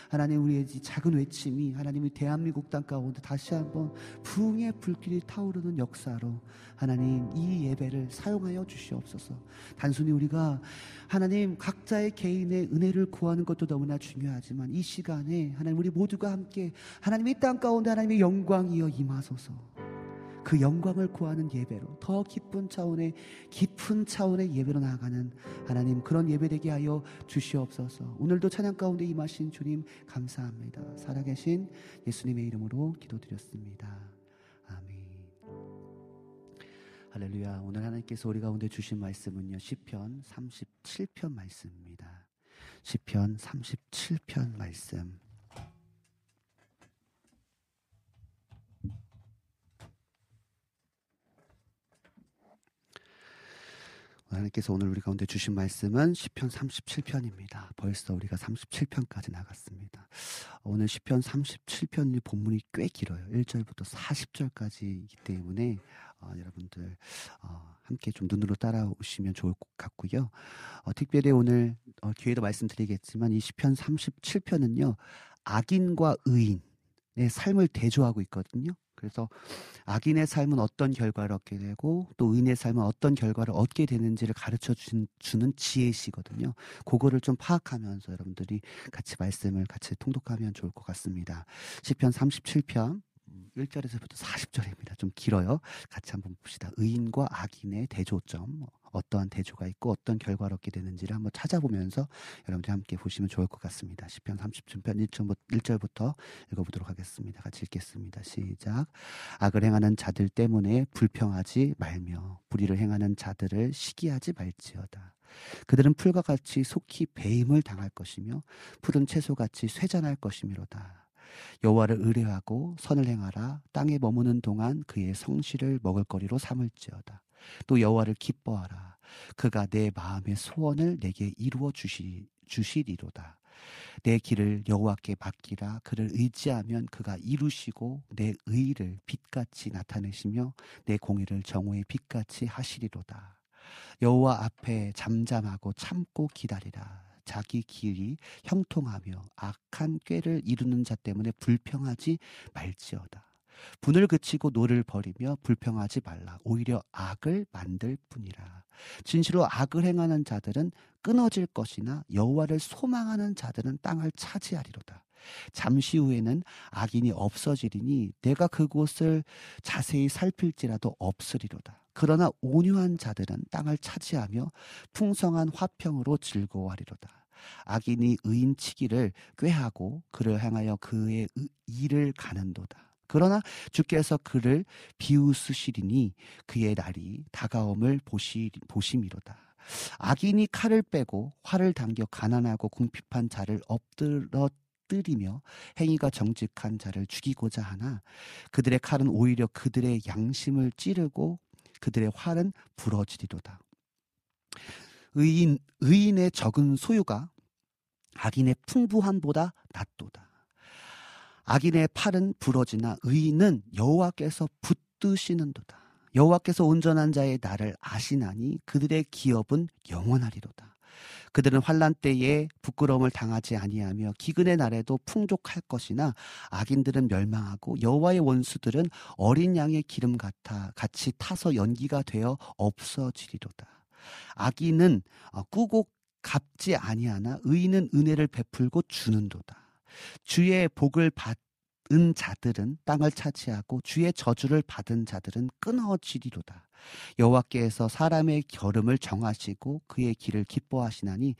하나님 우리의 이 작은 외침이 하나님의 대한민국 땅 가운데 다시 한번 부흥의 불길이 타오르는 역사로 하나님 이 예배를 사용하여 주시옵소서. 단순히 우리가 하나님 각자의 개인의 은혜를 구하는 것도 너무나 중요하지만 이 시간에 하나님 우리 모두가 함께 하나님의 땅 가운데 하나님의 영광이여 임하소서. 그 영광을 구하는 예배로 더 깊은 차원의 깊은 차원의 예배로 나아가는 하나님 그런 예배 되게 하여 주시옵소서. 오늘도 찬양 가운데 임하신 주님 감사합니다. 살아계신 예수님의 이름으로 기도드렸습니다. 아멘. 할렐루야. 오늘 하나님께서 우리 가운데 주신 말씀은요. 시편 37편 말씀입니다. 시편 37편 말씀. 하나님께서 오늘 우리 가운데 주신 말씀은 시편 37편입니다. 벌써 우리가 37편까지 나갔습니다. 오늘 시편 37편이 본문이 꽤 길어요. 1절부터 40절까지이기 때문에 어, 여러분들 어, 함께 좀 눈으로 따라오시면 좋을 것 같고요. 어, 특별히 오늘 어, 뒤에도 말씀드리겠지만 이 시편 37편은요. 악인과 의인의 삶을 대조하고 있거든요. 그래서 악인의 삶은 어떤 결과를 얻게 되고 또 의인의 삶은 어떤 결과를 얻게 되는지를 가르쳐 준, 주는 지혜시거든요. 그거를 좀 파악하면서 여러분들이 같이 말씀을 같이 통독하면 좋을 것 같습니다. 시편 37편 1절에서부터 40절입니다. 좀 길어요. 같이 한번 봅시다. 의인과 악인의 대조점, 어떠한 대조가 있고 어떤 결과를 얻게 되는지를 한번 찾아보면서 여러분들이 함께 보시면 좋을 것 같습니다. 10편 37편 1절부터 읽어보도록 하겠습니다. 같이 읽겠습니다. 시작. 악을 행하는 자들 때문에 불평하지 말며 불의를 행하는 자들을 시기하지 말지어다. 그들은 풀과 같이 속히 배임을 당할 것이며 푸른 채소같이 쇠잔할 것이미로다. 여호와를 의뢰하고 선을 행하라 땅에 머무는 동안 그의 성실을 먹을 거리로 삼을지어다 또 여호와를 기뻐하라. 그가 내 마음의 소원을 내게 이루어 주시, 주시리로다. 네 길을 여호와께 맡기라. 그를 의지하면 그가 이루시고 네 의를 빛같이 나타내시며 네 공의를 정오의 빛같이 하시리로다. 여호와 앞에 잠잠하고 참고 기다리라. 자기 길이 형통하며 악한 꾀를 이루는 자 때문에 불평하지 말지어다. 분을 그치고 노를 버리며 불평하지 말라. 오히려 악을 만들 뿐이라. 진실로 악을 행하는 자들은 끊어질 것이나 여호와를 소망하는 자들은 땅을 차지하리로다. 잠시 후에는 악인이 없어지리니 내가 그곳을 자세히 살필지라도 없으리로다. 그러나 온유한 자들은 땅을 차지하며 풍성한 화평으로 즐거워하리로다. 악인이 의인 치기를 꾀하고 그를 향하여 그의 일을 가는도다. 그러나 주께서 그를 비웃으시리니 그의 날이 다가옴을 보시, 보심이로다. 악인이 칼을 빼고 활을 당겨 가난하고 궁핍한 자를 엎드러 뜨리며 행위가 정직한 자를 죽이고자 하나 그들의 칼은 오히려 그들의 양심을 찌르고 그들의 활은 부러지리로다. 의인 의인의 적은 소유가 악인의 풍부함보다 낫도다. 악인의 팔은 부러지나 의인은 여호와께서 붙드시는도다. 여호와께서 온전한 자의 나를 아시나니 그들의 기업은 영원하리로다. 그들은 환란 때에 부끄러움을 당하지 아니하며 기근의 날에도 풍족할 것이나 악인들은 멸망하고 여호와의 원수들은 어린 양의 기름 같아 같이 타서 연기가 되어 없어지리로다. 악인은 어, 꾸고 갚지 아니하나 의인은 은혜를 베풀고 주는도다. 주의 복을 받은 자들은 땅을 차지하고 주의 저주를 받은 자들은 끊어지리로다. 여호와께서 사람의 걸음을 정하시고 그의 길을 기뻐하시나니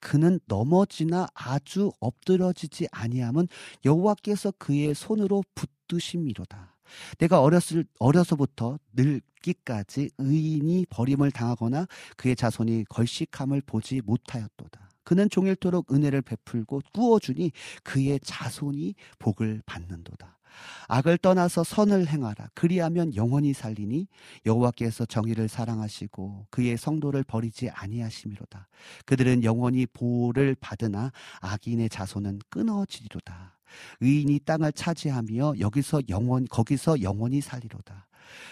그는 넘어지나 아주 엎드러지지 아니함은 여호와께서 그의 손으로 붙드심이로다. 내가 어렸을 어려서부터 늙기까지 의인이 버림을 당하거나 그의 자손이 걸식함을 보지 못하였도다. 그는 종일토록 은혜를 베풀고 꾸어주니 그의 자손이 복을 받는도다. 악을 떠나서 선을 행하라. 그리하면 영원히 살리니 여호와께서 정의를 사랑하시고 그의 성도를 버리지 아니하심이로다. 그들은 영원히 보호를 받으나 악인의 자손은 끊어지리로다. 의인이 땅을 차지하며 여기서 영원 거기서 영원히 살리로다.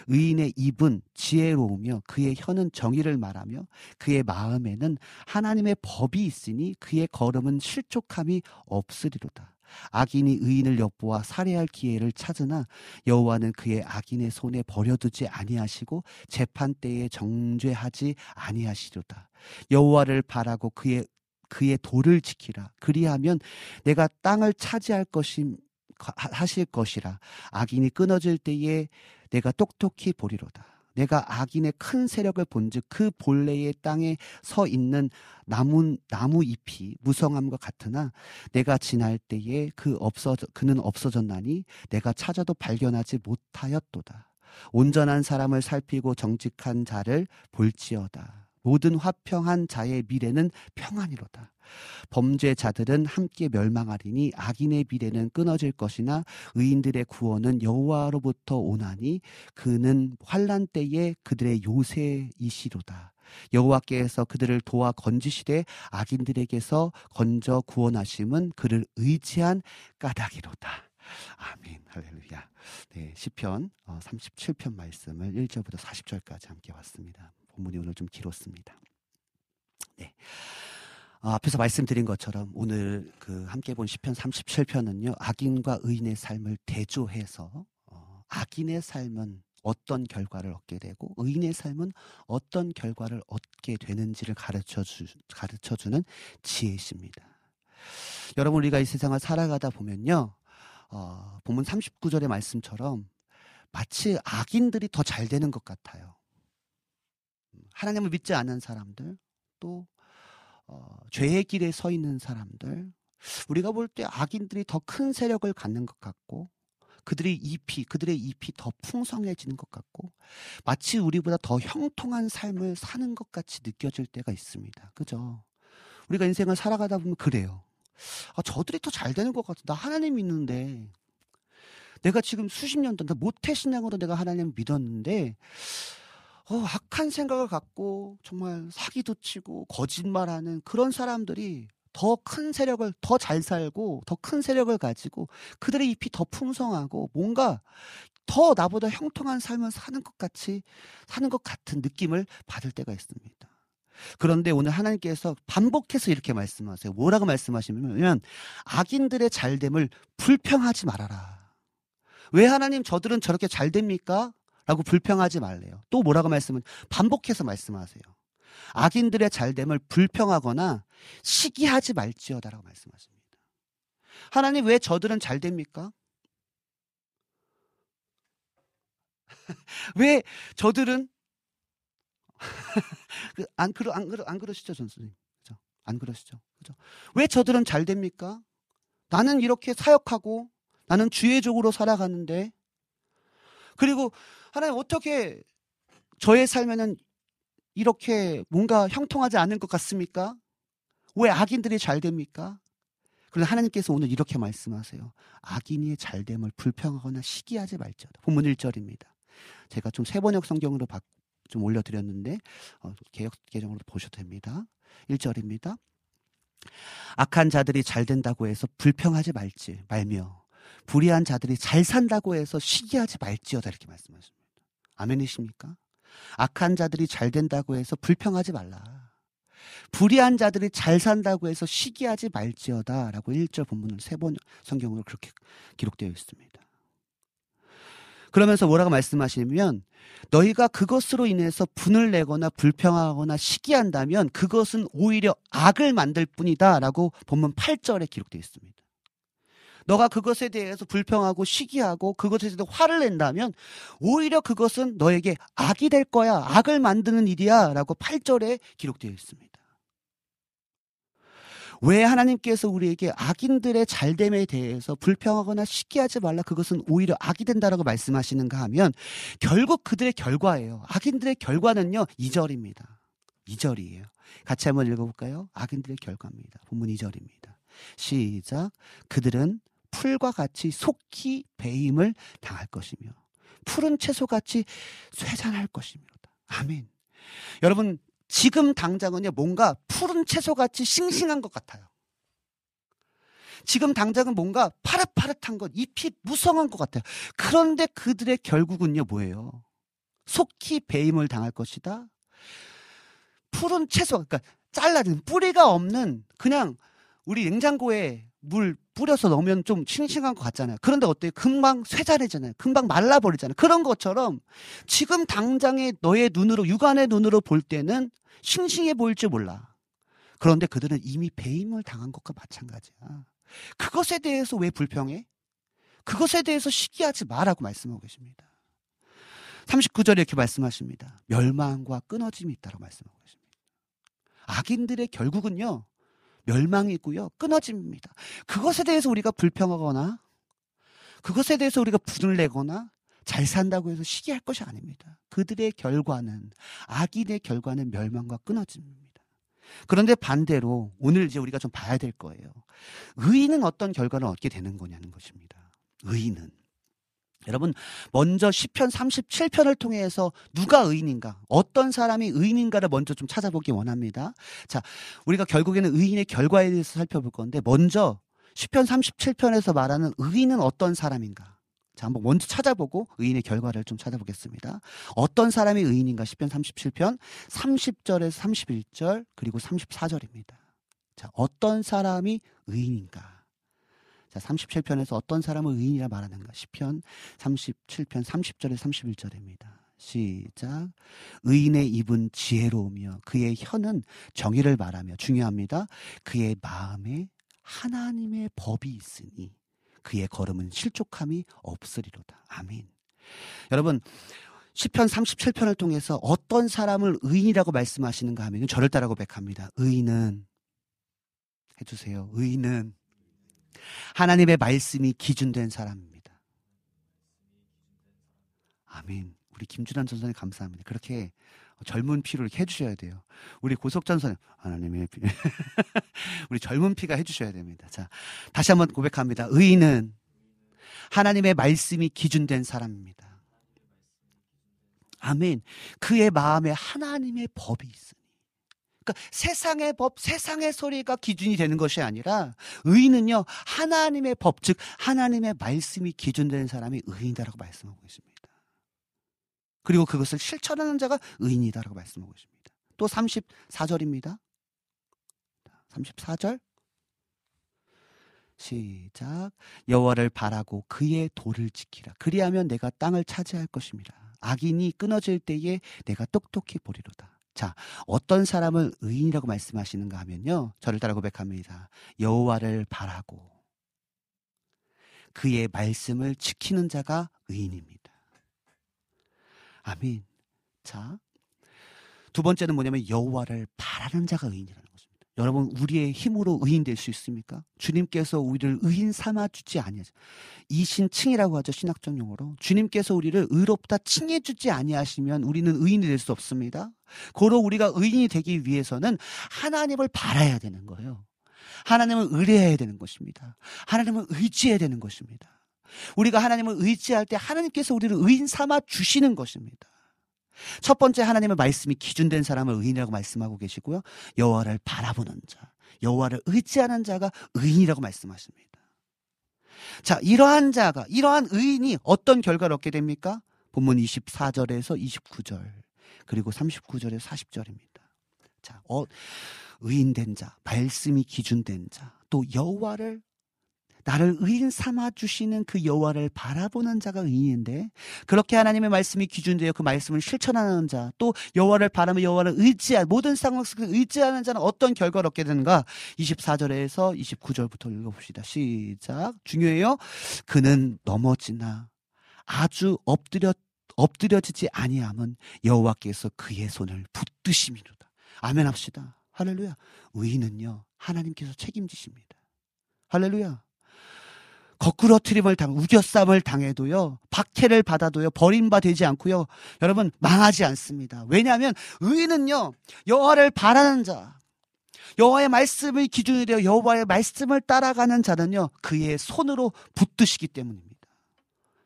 의인의 입은 지혜로우며 그의 혀는 정의를 말하며 그의 마음에는 하나님의 법이 있으니 그의 걸음은 실족함이 없으리로다. 악인이 의인을 엿보아 살해할 기회를 찾으나 여호와는 그의 악인의 손에 버려두지 아니하시고 재판 때에 정죄하지 아니하시리로다. 여호와를 바라고 그의 그의 도를 지키라. 그리하면 내가 땅을 차지할 것임 하실 것이라. 악인이 끊어질 때에 내가 똑똑히 보리로다. 내가 악인의 큰 세력을 본즉 그 본래의 땅에 서 있는 나무 나무 잎이 무성함과 같으나 내가 지날 때에 그 없어 그는 없어졌나니 내가 찾아도 발견하지 못하였도다. 온전한 사람을 살피고 정직한 자를 볼지어다. 모든 화평한 자의 미래는 평안이로다. 범죄자들은 함께 멸망하리니 악인의 미래는 끊어질 것이나 의인들의 구원은 여호와로부터 오나니 그는 환란 때에 그들의 요새이시로다. 여호와께서 그들을 도와 건지시되 악인들에게서 건져 구원하심은 그를 의지한 까닭이로다. 아멘. 할렐루야. 네, 시편 37편 말씀을 1절부터 40절까지 함께 왔습니다. 본문이 오늘 좀 길었습니다. 네. 어, 앞에서 말씀드린 것처럼 오늘 그 함께 본 시편 37편은요. 악인과 의인의 삶을 대조해서 어, 악인의 삶은 어떤 결과를 얻게 되고 의인의 삶은 어떤 결과를 얻게 되는지를 가르쳐 주 가르쳐 주는 지혜십니다. 여러분 우리가 이 세상을 살아가다 보면요. 어, 본문 39절의 말씀처럼 마치 악인들이 더 잘 되는 것 같아요. 하나님을 믿지 않는 사람들, 또 어, 죄의 길에 서 있는 사람들, 우리가 볼 때 악인들이 더 큰 세력을 갖는 것 같고, 그들의 잎이, 그들의 잎이 더 풍성해지는 것 같고, 마치 우리보다 더 형통한 삶을 사는 것 같이 느껴질 때가 있습니다. 그죠? 우리가 인생을 살아가다 보면 그래요. 아, 저들이 더 잘 되는 것 같아. 나 하나님 믿는데, 내가 지금 수십 년 동안 모태 신앙으로 내가 하나님 믿었는데, 어, 악한 생각을 갖고 정말 사기도 치고 거짓말하는 그런 사람들이 더 큰 세력을 더 잘 살고 더 큰 세력을 가지고 그들의 잎이 더 풍성하고 뭔가 더 나보다 형통한 삶을 사는 것 같이 사는 것 같은 느낌을 받을 때가 있습니다. 그런데 오늘 하나님께서 반복해서 이렇게 말씀하세요. 뭐라고 말씀하시냐면 악인들의 잘됨을 불평하지 말아라. 왜 하나님 저들은 저렇게 잘 됩니까? 라고 불평하지 말래요. 또 뭐라고 말씀은 반복해서 말씀하세요. 악인들의 잘됨을 불평하거나 시기하지 말지어다라고 말씀하십니다. 하나님 왜 저들은 잘 됩니까? 왜 저들은 그안 그러 안 그러 안 그러시죠, 전수님? 그죠? 안 그러시죠? 그죠? 왜 저들은 잘 됩니까? 나는 이렇게 사역하고 나는 주의적으로 살아가는데 그리고 하나님 어떻게 저의 삶에는 이렇게 뭔가 형통하지 않은 것 같습니까? 왜 악인들이 잘 됩니까? 그런데 하나님께서 오늘 이렇게 말씀하세요. 악인이 잘됨을 불평하거나 시기하지 말지어다. 본문 1절입니다. 제가 좀 세번역 성경으로 좀 올려드렸는데 어, 개혁 개정으로 보셔도 됩니다. 1절입니다. 악한 자들이 잘 된다고 해서 불평하지 말지 말며 불의한 자들이 잘 산다고 해서 시기하지 말지어다 이렇게 말씀하십니다. 아멘이십니까? 악한 자들이 잘 된다고 해서 불평하지 말라. 불의한 자들이 잘 산다고 해서 시기하지 말지어다 라고 1절 본문은 세번 성경으로 그렇게 기록되어 있습니다. 그러면서 뭐라고 말씀하시냐면 너희가 그것으로 인해서 분을 내거나 불평하거나 시기한다면 그것은 오히려 악을 만들 뿐이다 라고 본문 8절에 기록되어 있습니다. 너가 그것에 대해서 불평하고 시기하고 그것에 대해서 화를 낸다면 오히려 그것은 너에게 악이 될 거야. 악을 만드는 일이야. 라고 8절에 기록되어 있습니다. 왜 하나님께서 우리에게 악인들의 잘됨에 대해서 불평하거나 시기하지 말라 그것은 오히려 악이 된다라고 말씀하시는가 하면 결국 그들의 결과예요. 악인들의 결과는요. 2절입니다. 2절이에요. 같이 한번 읽어볼까요? 악인들의 결과입니다. 본문 2절입니다. 시작. 그들은 풀과 같이 속히 배임을 당할 것이며 푸른 채소같이 쇠잔할 것이미로다. 아멘. 여러분 지금 당장은요 뭔가 푸른 채소같이 싱싱한 것 같아요. 지금 당장은 뭔가 파릇파릇한 것, 잎이 무성한 것 같아요. 그런데 그들의 결국은요 뭐예요? 속히 배임을 당할 것이다. 푸른 채소, 그러니까 잘라진 뿌리가 없는 그냥 우리 냉장고에 물 뿌려서 넣으면 좀 싱싱한 것 같잖아요. 그런데 어때요? 금방 쇠자래잖아요. 금방 말라버리잖아요. 그런 것처럼 지금 당장에 너의 눈으로, 육안의 눈으로 볼 때는 싱싱해 보일지 몰라. 그런데 그들은 이미 배임을 당한 것과 마찬가지야. 그것에 대해서 왜 불평해? 그것에 대해서 시기하지 마라고 말씀하고 계십니다. 39절에 이렇게 말씀하십니다. 멸망과 끊어짐이 있다고 말씀하고 계십니다. 악인들의 결국은요, 멸망이고요, 끊어짐입니다. 그것에 대해서 우리가 불평하거나, 그것에 대해서 우리가 분을 내거나, 잘 산다고 해서 시기할 것이 아닙니다. 그들의 결과는, 악인의 결과는 멸망과 끊어짐입니다. 그런데 반대로 오늘 이제 우리가 좀 봐야 될 거예요. 의인은 어떤 결과를 얻게 되는 거냐는 것입니다. 의인은. 여러분, 먼저 10편 37편을 통해서 누가 의인인가, 어떤 사람이 의인인가를 먼저 좀 찾아보기 원합니다. 자, 우리가 결국에는 의인의 결과에 대해서 살펴볼 건데, 먼저 10편 37편에서 말하는 의인은 어떤 사람인가. 자, 한번 먼저 찾아보고 의인의 결과를 좀 찾아보겠습니다. 어떤 사람이 의인인가 10편 37편 30절에서 31절 그리고 34절입니다. 자, 어떤 사람이 의인인가? 자, 37편에서 어떤 사람을 의인이라 말하는가? 10편 37편 30절에서 31절입니다. 시작. 의인의 입은 지혜로우며 그의 혀는 정의를 말하며 중요합니다. 그의 마음에 하나님의 법이 있으니 그의 걸음은 실족함이 없으리로다. 아멘. 여러분, 10편 37편을 통해서 어떤 사람을 의인이라고 말씀하시는가 하면 저를 따라 고백합니다. 의인은 해주세요. 의인은 하나님의 말씀이 기준된 사람입니다. 아멘. 우리 김준환 전사님 감사합니다. 그렇게 젊은 피로 해주셔야 돼요. 우리 고석전 선생 하나님의 피. 우리 젊은 피가 해주셔야 됩니다. 자, 다시 한번 고백합니다. 의인은 하나님의 말씀이 기준된 사람입니다. 아멘. 그의 마음에 하나님의 법이 있으니. 그러니까 세상의 법, 세상의 소리가 기준이 되는 것이 아니라 의인은요 하나님의 법, 즉 하나님의 말씀이 기준된 사람이 의인이다라고 말씀하고 있습니다. 그리고 그것을 실천하는 자가 의인이다라고 말씀하고 있습니다. 또 34절입니다. 34절. 시작. 여호와를 바라고 그의 도를 지키라. 그리하면 내가 땅을 차지할 것입니다. 악인이 끊어질 때에 내가 똑똑히 보리로다. 자, 어떤 사람을 의인이라고 말씀하시는가 하면요. 저를 따라 고백합니다. 여호와를 바라고 그의 말씀을 지키는 자가 의인입니다. 아멘. 자, 두 번째는 뭐냐면 여호와를 바라는 자가 의인이라는 것입니다. 여러분 우리의 힘으로 의인 될 수 있습니까? 주님께서 우리를 의인 삼아 주지 아니하죠. 이신칭이라고 하죠 신학적 용어로. 주님께서 우리를 의롭다 칭해 주지 아니하시면 우리는 의인이 될 수 없습니다. 고로 우리가 의인이 되기 위해서는 하나님을 바라야 되는 거예요. 하나님을 의뢰해야 되는 것입니다. 하나님을 의지해야 되는 것입니다. 우리가 하나님을 의지할 때 하나님께서 우리를 의인 삼아 주시는 것입니다. 첫 번째 하나님의 말씀이 기준된 사람을 의인이라고 말씀하고 계시고요. 여호와를 바라보는 자, 여호와를 의지하는 자가 의인이라고 말씀하십니다. 자, 이러한 자가 이러한 의인이 어떤 결과를 얻게 됩니까? 본문 24절에서 29절 그리고 39절에서 40절입니다. 자, 어, 의인된 자, 말씀이 기준된 자, 또 여호와를 나를 의인 삼아 주시는 그 여호와를 바라보는 자가 의인인데 그렇게 하나님의 말씀이 기준되어 그 말씀을 실천하는 자 또 여호와를 바라며 여호와를 의지한 모든 상황 속에서 의지하는 자는 어떤 결과를 얻게 되는가? 24절에서 29절부터 읽어봅시다. 시작. 중요해요. 그는 넘어지나 아주 엎드려 엎드려지지 아니함은 여호와께서 그의 손을 붙드심이로다. 아멘 합시다. 할렐루야. 의인은요 하나님께서 책임지십니다. 할렐루야 거꾸로 트림을 당, 우겨쌈을 당해도요, 박해를 받아도요, 버림받지 않고요, 여러분, 망하지 않습니다. 왜냐하면, 의인은요, 여호와를 바라는 자, 여호와의 말씀을 기준으로 되어 여호와의 말씀을 따라가는 자는요, 그의 손으로 붙드시기 때문입니다.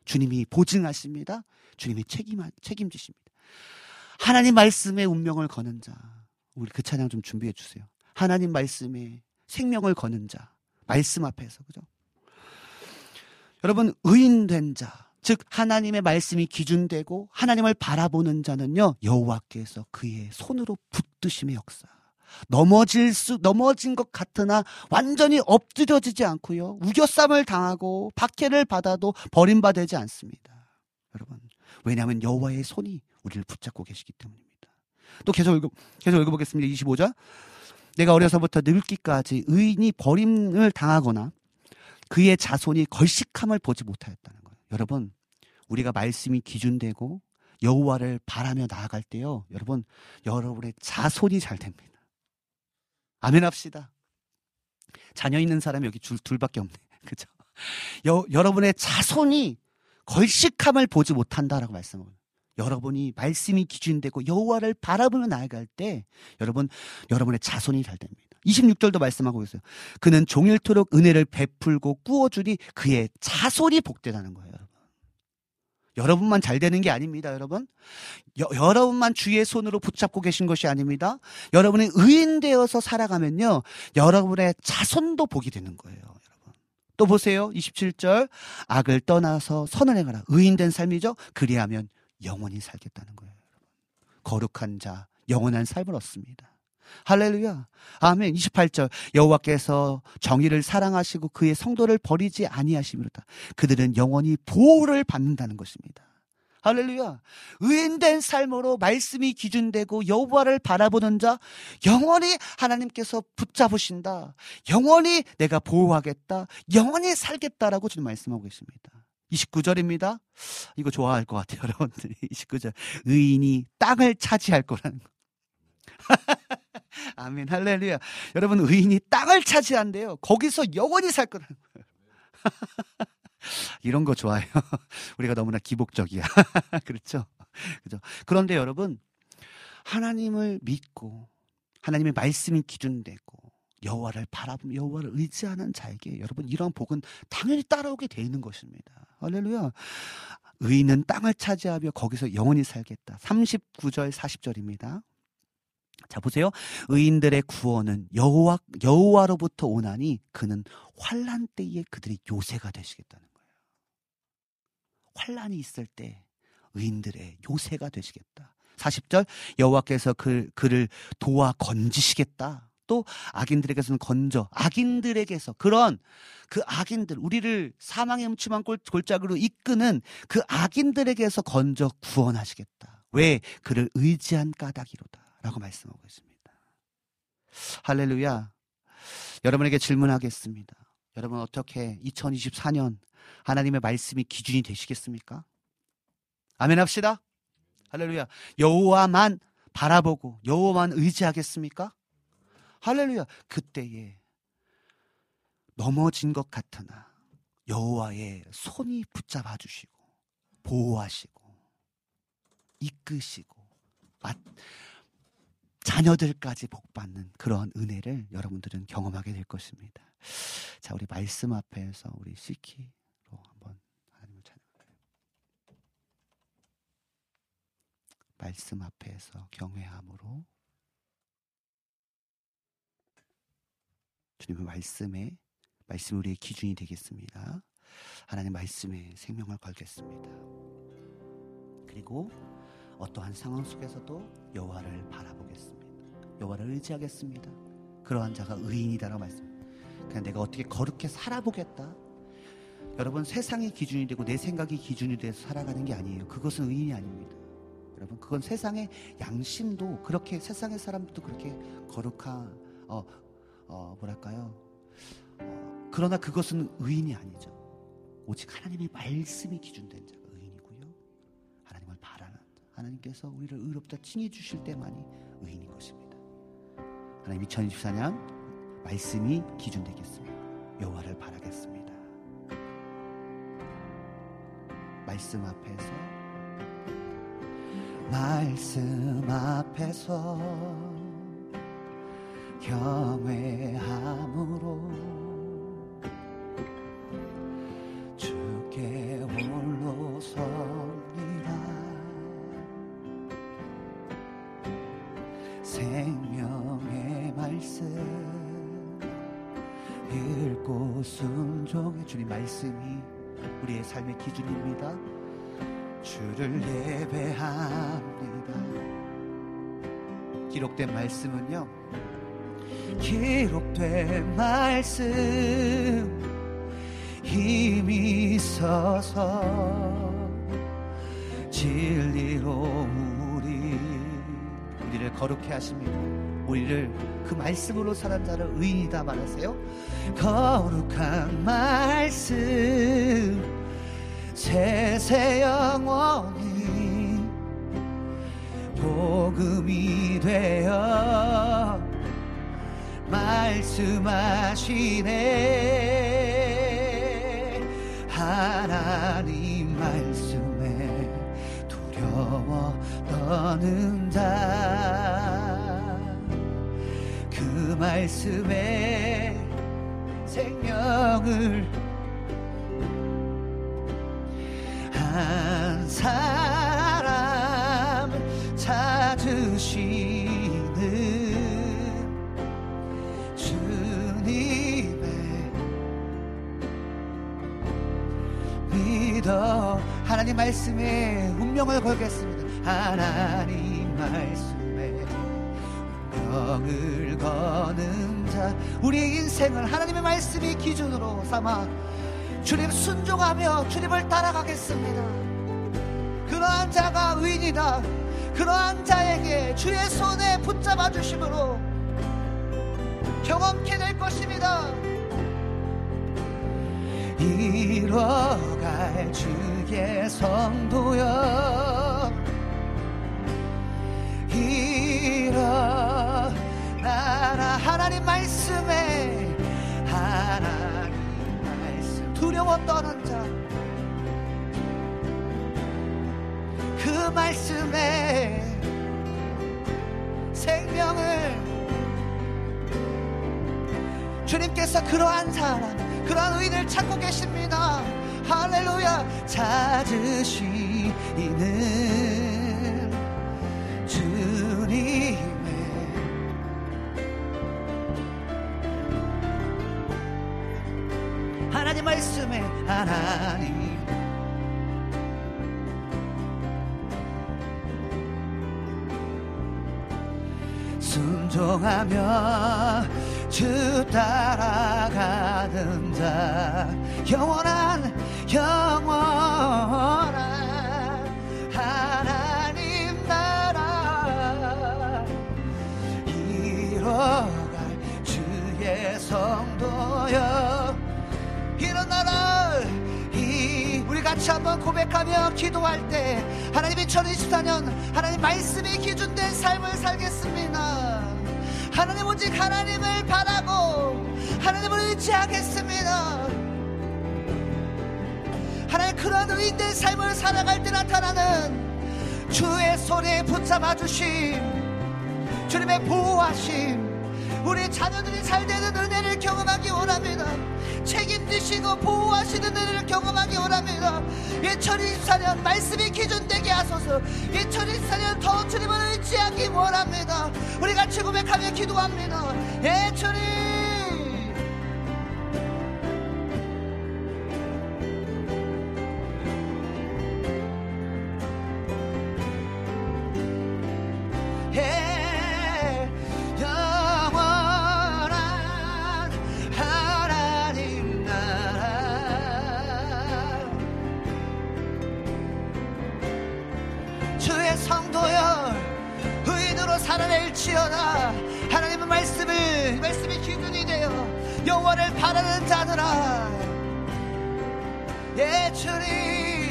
주님이 보증하십니다. 주님이 책임, 책임지십니다. 하나님 말씀의 운명을 거는 자, 우리 그 찬양 좀 준비해 주세요. 하나님 말씀에 생명을 거는 자, 말씀 앞에서, 그죠? 여러분 의인된 자, 즉 하나님의 말씀이 기준되고 하나님을 바라보는 자는요 여호와께서 그의 손으로 붙드심의 역사. 넘어질 수 넘어진 것 같으나 완전히 엎드려지지 않고요 우겨쌈을 당하고 박해를 받아도 버림받지 않습니다. 여러분 왜냐하면 여호와의 손이 우리를 붙잡고 계시기 때문입니다. 또 계속 읽어 계속 읽어보겠습니다. 25절. 내가 어려서부터 늙기까지 의인이 버림을 당하거나 그의 자손이 걸식함을 보지 못하였다는 거예요. 여러분, 우리가 말씀이 기준되고 여호와를 바라며 나아갈 때요. 여러분, 여러분의 자손이 잘 됩니다. 아멘 합시다. 자녀 있는 사람이 여기 줄, 둘밖에 없네. 그죠? 여, 여러분의 자손이 걸식함을 보지 못한다라고 말씀하고 여러분이 말씀이 기준되고 여호와를 바라보며 나아갈 때 여러분 여러분의 자손이 잘 됩니다. 26절도 말씀하고 있어요. 그는 종일토록 은혜를 베풀고 꾸어주니 그의 자손이 복되다는 거예요, 여러분. 여러분만 잘 되는 게 아닙니다, 여러분. 여, 여러분만 주의 손으로 붙잡고 계신 것이 아닙니다. 여러분이 의인 되어서 살아가면요, 여러분의 자손도 복이 되는 거예요. 또 보세요, 27절. 악을 떠나서 선을 행하라. 의인된 삶이죠? 그리하면 영원히 살겠다는 거예요. 거룩한 자, 영원한 삶을 얻습니다. 할렐루야. 아멘. 28절. 여호와께서 정의를 사랑하시고 그의 성도를 버리지 아니하심이로다. 그들은 영원히 보호를 받는다는 것입니다. 할렐루야. 의인된 삶으로 말씀이 기준되고 여호와를 바라보는 자 영원히 하나님께서 붙잡으신다. 영원히 내가 보호하겠다. 영원히 살겠다라고 주님 말씀하고 계십니다. 29절입니다. 이거 좋아할 것 같아요, 여러분들이. 29절. 의인이 땅을 차지할 거라는 거. 아멘, 할렐루야. 여러분, 의인이 땅을 차지한대요. 거기서 영원히 살 거라는 거예요. 이런 거 좋아해요. 우리가 너무나 기복적이야. 그렇죠? 그죠? 그런데 여러분, 하나님을 믿고, 하나님의 말씀이 기준되고, 여호와를 바라보며 여호와를 의지하는 자에게 여러분 이런 복은 당연히 따라오게 돼 있는 것입니다. 할렐루야. 의인은 땅을 차지하며 거기서 영원히 살겠다. 39절 40절입니다. 자 보세요. 의인들의 구원은 여호와 여호와로부터 오나니 그는 환란 때에 그들이 요새가 되시겠다는 거예요. 환란이 있을 때 의인들의 요새가 되시겠다. 40절 여호와께서 그 그를 도와 건지시겠다. 또 악인들에게서는 건져 악인들에게서 그런 그 악인들 우리를 사망의 음침한 골, 골짜기로 이끄는 그 악인들에게서 건져 구원하시겠다. 왜 그를 의지한 까닭이로다. 라고 말씀하고 있습니다. 할렐루야. 여러분에게 질문하겠습니다. 여러분 어떻게 2024년 하나님의 말씀이 기준이 되시겠습니까? 아멘 합시다. 할렐루야. 여호와만 바라보고 여호와만 의지하겠습니까? 할렐루야. 그때에 넘어진 것 같으나 여호와의 손이 붙잡아 주시고 보호하시고 이끄시고 자녀들까지 복받는 그런 은혜를 여러분들은 경험하게 될 것입니다. 자, 우리 말씀 앞에서 우리 시키로 한번 하나님을 찬양해요. 말씀 앞에서 경외함으로 주님의 말씀에 말씀 우리의 기준이 되겠습니다. 하나님 말씀에 생명을 걸겠습니다. 그리고 어떠한 상황 속에서도 여호와를 바라보겠습니다. 여호와를 의지하겠습니다. 그러한 자가 의인이다라고 말씀. 그냥 내가 어떻게 거룩해 살아보겠다. 여러분 세상이 기준이 되고 내 생각이 기준이 돼서 살아가는 게 아니에요. 그것은 의인이 아닙니다. 여러분 그건 세상의 양심도 그렇게 세상의 사람들도 그렇게 거룩한 어, 어 뭐랄까요? 어, 그러나 그것은 의인이 아니죠. 오직 하나님의 말씀이 기준된 자 하나님께서 우리를 의롭다 칭해 주실 때만이 의인인 것입니다. 하나님 2024년 말씀이 기준 되겠습니다. 여호와를 바라겠습니다. 말씀 앞에서 말씀 앞에서 경외함으로 진리로 우리 우리를 거룩해 하십니다. 우리를 그 말씀으로 사는 자를 의인이다 말하세요. 거룩한 말씀 세세 영원히 복음이 되어 말씀하시네 하나님 떠는 자그 말씀에 생명을 한 사람 찾으시는 주님의 믿어. 하나님 말씀에 운명을 걸겠습니다 하나님 말씀에 운명을 거는 자 우리의 인생을 하나님의 말씀이 기준으로 삼아 주님 순종하며 주님을 따라가겠습니다. 그러한 자가 의인이다. 그러한 자에게 주의 손에 붙잡아 주심으로 경험케 될 것입니다. 이뤄갈 주의 성도여 일어나라 하나님 말씀에 하나님 말씀 두려워 떠는 자그 말씀에 생명을 주님께서 그러한 사람, 그러한 의인을 찾고 계십니다. 할렐루야. 찾으시는 말씀에 하나님. 순종하며 주 따라가는 자 영원한 영원한 하나님 나라. 이뤄갈 주의 성도여 같이 한번 고백하며 기도할 때 하나님 2024년 하나님 말씀이 기준된 삶을 살겠습니다. 하나님 오직 하나님을 바라고 하나님을 의지하겠습니다. 하나님 그런 의인된 삶을 살아갈 때 나타나는 주의 손에 붙잡아 주심 주님의 보호하심 우리 자녀들이 잘 되는 은혜를 경험하기 원합니다 책임지시고 보호하시는 은혜를 경험하기 원합니다. 2024년 말씀이 기준되게 하소서. 2024년 더 주님을 의지하기 원합니다. 우리 같이 고백하며 기도합니다. 예 주님 주의 성도여 의인으로 살아낼지어다. 하나님의 말씀을 말씀이 기준이 되어 영원을 바라는 자들아. 예 주님.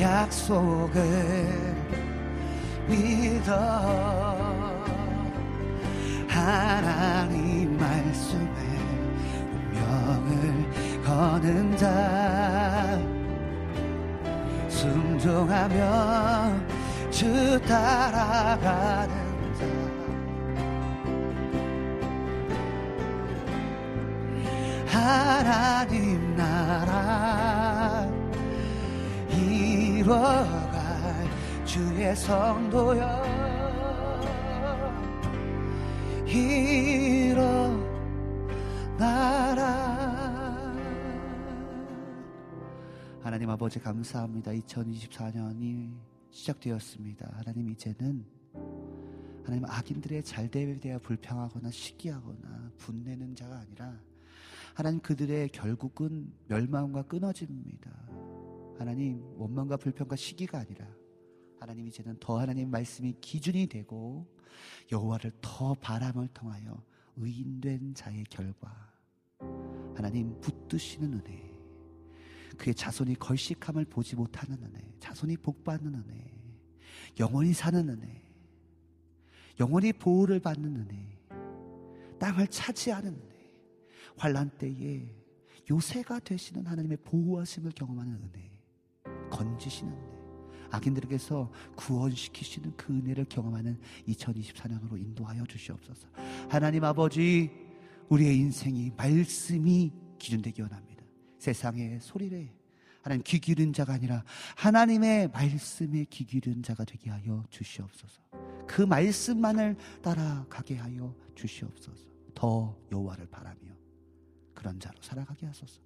약속을 믿어. 하나님 말씀에 운명을 거는 자 순종하며 주 따라가는 자. 하나님 나 이뤄갈 주의 성도여. 일어나라. 하나님 아버지 감사합니다. 2024년이 시작되었습니다. 하나님 이제는 하나님 악인들의 잘됨에 대해 불평하거나 시기하거나 분내는 자가 아니라 하나님 그들의 결국은 멸망과 끊어집니다. 하나님 원망과 불평과 시기가 아니라 하나님 이제는 더 하나님 말씀이 기준이 되고 여호와를 더 바람을 통하여 의인된 자의 결과 하나님 붙드시는 은혜 그의 자손이 걸식함을 보지 못하는 은혜 자손이 복받는 은혜 영원히 사는 은혜 영원히 보호를 받는 은혜 땅을 차지하는 은혜 환란 때에 요새가 되시는 하나님의 보호하심을 경험하는 은혜 건지시는 은혜 악인들에게서 구원시키시는 그 은혜를 경험하는 2024년으로 인도하여 주시옵소서. 하나님 아버지 우리의 인생이 말씀이 기준되기 원합니다. 세상의 소리를 하나님 귀 기른 자가 아니라 하나님의 말씀에 귀 기른 자가 되게 하여 주시옵소서. 그 말씀만을 따라가게 하여 주시옵소서. 더 여호와를 바라며 그런 자로 살아가게 하소서.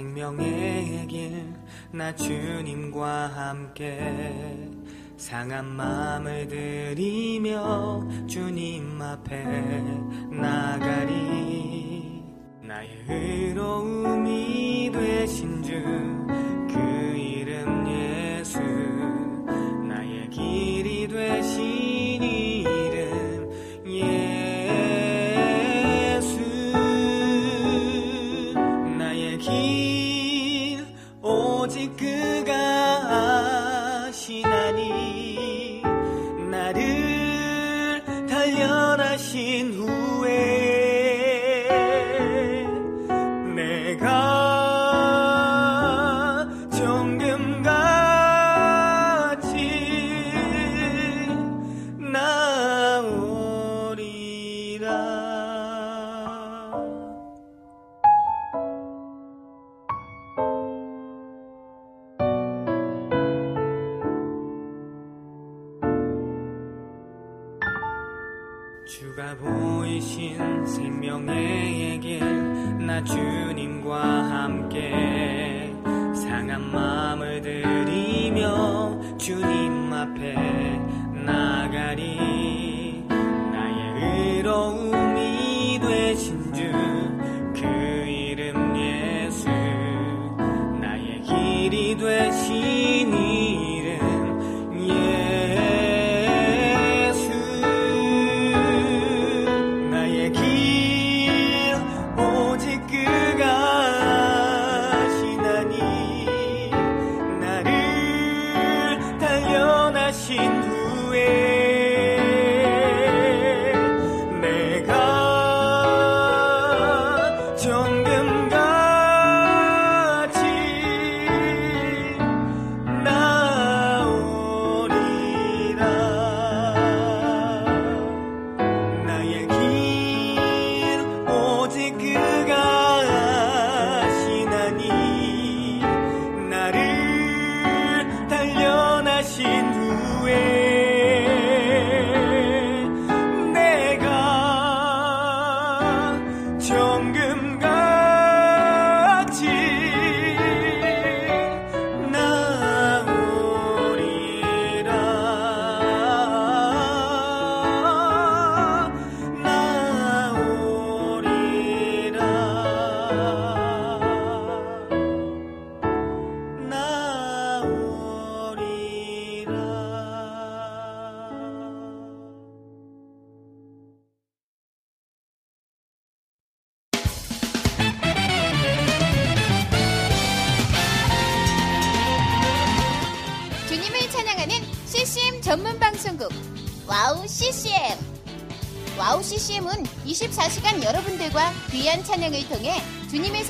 생명의 길 나 주님과 함께 상한 마음을 들이며 주님 앞에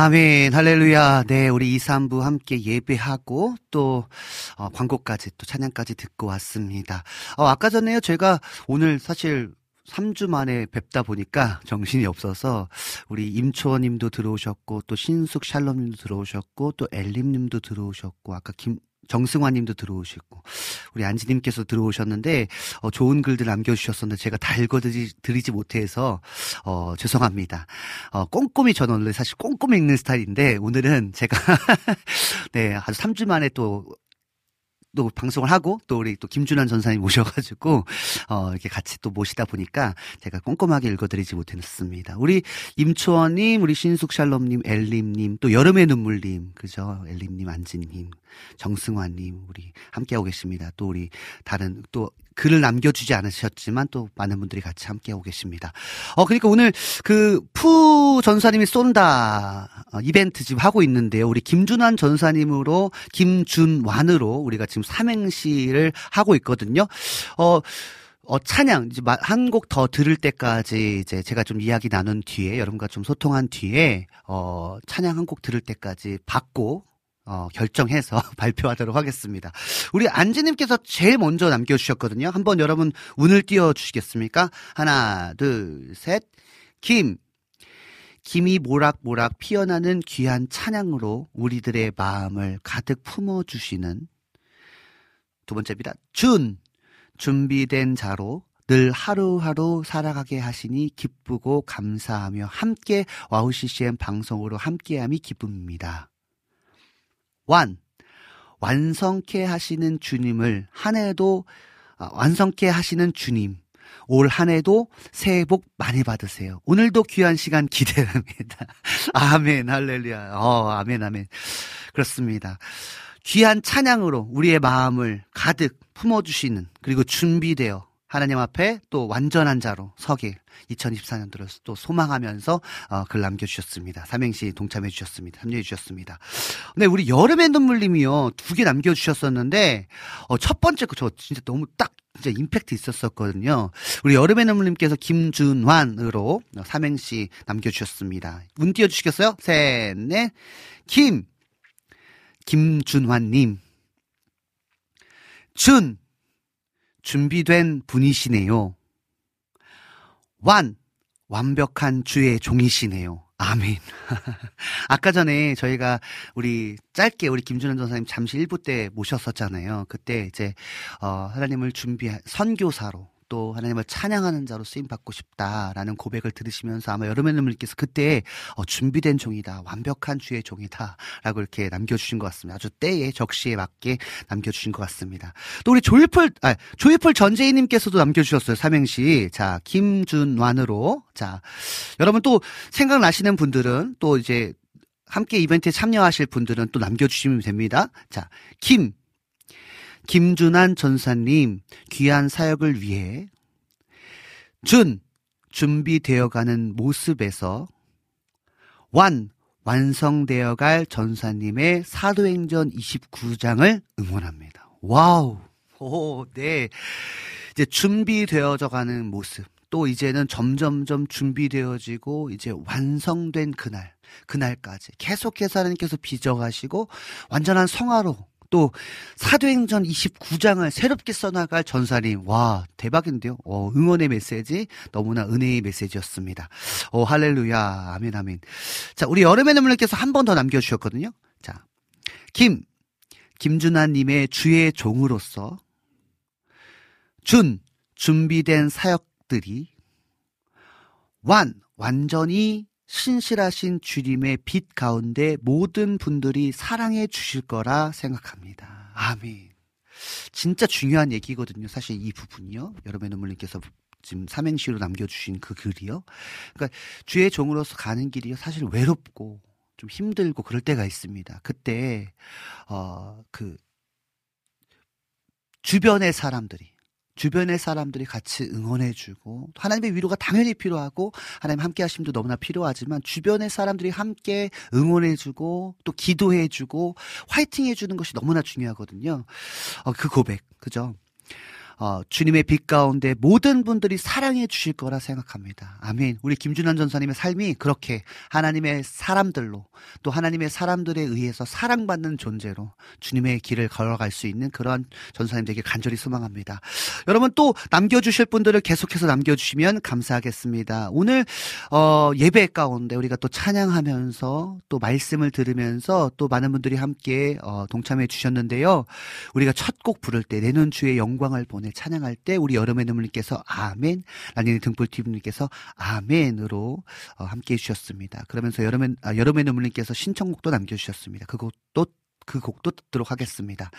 아멘, 할렐루야. 네, 우리 2, 3부 함께 예배하고 또, 어, 광고까지 또 찬양까지 듣고 왔습니다. 어, 아까 전에요, 제가 오늘 사실 3주 만에 뵙다 보니까 정신이 없어서 우리 임초원 님도 들어오셨고 또 신숙 샬롬 님도 들어오셨고 또 엘림 님도 들어오셨고 아까 김, 정승환 님도 들어오시고 우리 안지 님께서 들어오셨는데 어, 좋은 글들 남겨주셨었는데 제가 다 읽어드리지 못해서 어, 죄송합니다. 어, 꼼꼼히 저는 원래 사실 꼼꼼히 읽는 스타일인데 오늘은 제가 네 아주 3주 만에 또 또 방송을 하고 또 우리 또 김준환 전사님 모셔가지고 어 이렇게 같이 또 모시다 보니까 제가 꼼꼼하게 읽어드리지 못했습니다. 우리 임초원님, 우리 신숙 샬롬님, 엘림님, 또 여름의 눈물님, 그죠? 엘림님, 안진님, 정승환님, 우리 함께하고 계십니다. 또 우리 다른 또 글을 남겨주지 않으셨지만 또 많은 분들이 같이 함께하고 계십니다. 어, 그러니까 오늘 그 푸 전사님이 쏜다 어, 이벤트 지금 하고 있는데요. 우리 김준환 전사님으로 김준완으로 우리가 지금 삼행시를 하고 있거든요. 어, 어, 찬양, 이제 한 곡 더 들을 때까지 이제 제가 좀 이야기 나눈 뒤에, 여러분과 좀 소통한 뒤에, 어, 찬양 한 곡 들을 때까지 받고, 어, 결정해서 발표하도록 하겠습니다. 우리 안지님께서 제일 먼저 남겨주셨거든요. 한번 여러분 운을 띄워주시겠습니까? 하나, 둘, 셋. 김. 김이 모락모락 피어나는 귀한 찬양으로 우리들의 마음을 가득 품어주시는 두 번째입니다. 준, 준비된 자로 늘 하루하루 살아가게 하시니 기쁘고 감사하며 함께 WOW CCM 방송으로 함께함이 기쁨입니다. 완, 완성케 하시는 주님을 한 해도 아, 완성케 하시는 주님. 올 한 해도 새해 복 많이 받으세요. 오늘도 귀한 시간 기대합니다. 아멘, 할렐루야. 어, 아멘, 아멘. 그렇습니다. 귀한 찬양으로 우리의 마음을 가득 품어주시는, 그리고 준비되어 하나님 앞에 또 완전한 자로 서길 2024년도를 또 소망하면서 어, 글 남겨주셨습니다. 삼행시 동참해 주셨습니다. 참여해 주셨습니다. 네, 우리 여름의 눈물님이요 두 개 남겨주셨었는데 어, 첫 번째 거 저 진짜 너무 딱 진짜 임팩트 있었었거든요. 우리 여름의 눈물님께서 김준환으로 삼행시 남겨주셨습니다. 문 띄워주시겠어요? 셋, 넷, 김 김준환님 준 준비된 분이시네요. 완, 완벽한 주의 종이시네요. 아멘. 아까 전에 저희가 우리 짧게 우리 김준현 전사님 잠시 1부 때 모셨었잖아요. 그때 이제 어 하나님을 준비한 선교사로 또 하나님을 찬양하는 자로 쓰임 받고 싶다라는 고백을 들으시면서 아마 여러분 여러분께서 그때 어, 준비된 종이다, 완벽한 주의 종이다라고 이렇게 남겨주신 것 같습니다. 아주 때에 적시에 맞게 남겨주신 것 같습니다. 또 우리 Joyful 아, Joyful 전재희님께서도 남겨주셨어요 삼행시. 자 김준완으로 자 여러분 또 생각나시는 분들은 또 이제 함께 이벤트에 참여하실 분들은 또 남겨주시면 됩니다. 자, 김, 김준완 전사님 귀한 사역을 위해 준 준비되어가는 모습에서 완 완성되어갈 전사님의 사도행전 29장을 응원합니다. Wow. 오, 네. 이제 준비되어져 가는 모습. 또 이제는 점점점 준비되어지고 이제 완성된 그날, 그날까지 계속해서 하나님께서 빚어가시고 완전한 성화로 또 사도행전 29장을 새롭게 써나갈 전사님 와 대박인데요. 어, 응원의 메시지 너무나 은혜의 메시지였습니다. 어, 할렐루야 아멘 아멘. 자 우리 여름의 눈물님께서 한 번 더 남겨주셨거든요. 자김 김준하님의 주의 종으로서 준 준비된 사역들이 완 완전히 신실하신 주님의 빛 가운데 모든 분들이 사랑해 주실 거라 생각합니다. 아멘. 진짜 중요한 얘기거든요. 사실 이 부분이요. 여러분의 눈물님께서 지금 삼행시로 남겨주신 그 글이요. 그러니까 주의 종으로서 가는 길이요. 사실 외롭고 좀 힘들고 그럴 때가 있습니다. 그때, 어, 그, 주변의 사람들이, 주변의 사람들이 같이 응원해주고 하나님의 위로가 당연히 필요하고 하나님 함께 하심도 너무나 필요하지만 주변의 사람들이 함께 응원해주고 또 기도해주고 화이팅해주는 것이 너무나 중요하거든요. 어, 그 고백, 그죠? 어, 주님의 빛 가운데 모든 분들이 사랑해 주실 거라 생각합니다. 아멘. 우리 김준환 전사님의 삶이 그렇게 하나님의 사람들로 또 하나님의 사람들에 의해서 사랑받는 존재로 주님의 길을 걸어갈 수 있는 그런 전사님 되게 간절히 소망합니다. 여러분 또 남겨주실 분들을 계속해서 남겨주시면 감사하겠습니다. 오늘 어, 예배 가운데 우리가 또 찬양하면서 또 말씀을 들으면서 또 많은 분들이 함께 어, 동참해 주셨는데요. 우리가 첫 곡 부를 때 내는 주의 영광을 보내 오늘 찬양할 때 우리 여름의 눈물님께서 아멘, 라니네 등불TV님께서 아멘으로 어, 함께 해주셨습니다. 그러면서 여름의, 아, 여름의 눈물님께서 신청곡도 남겨주셨습니다. 그것도 그 곡도 듣도록 하겠습니다.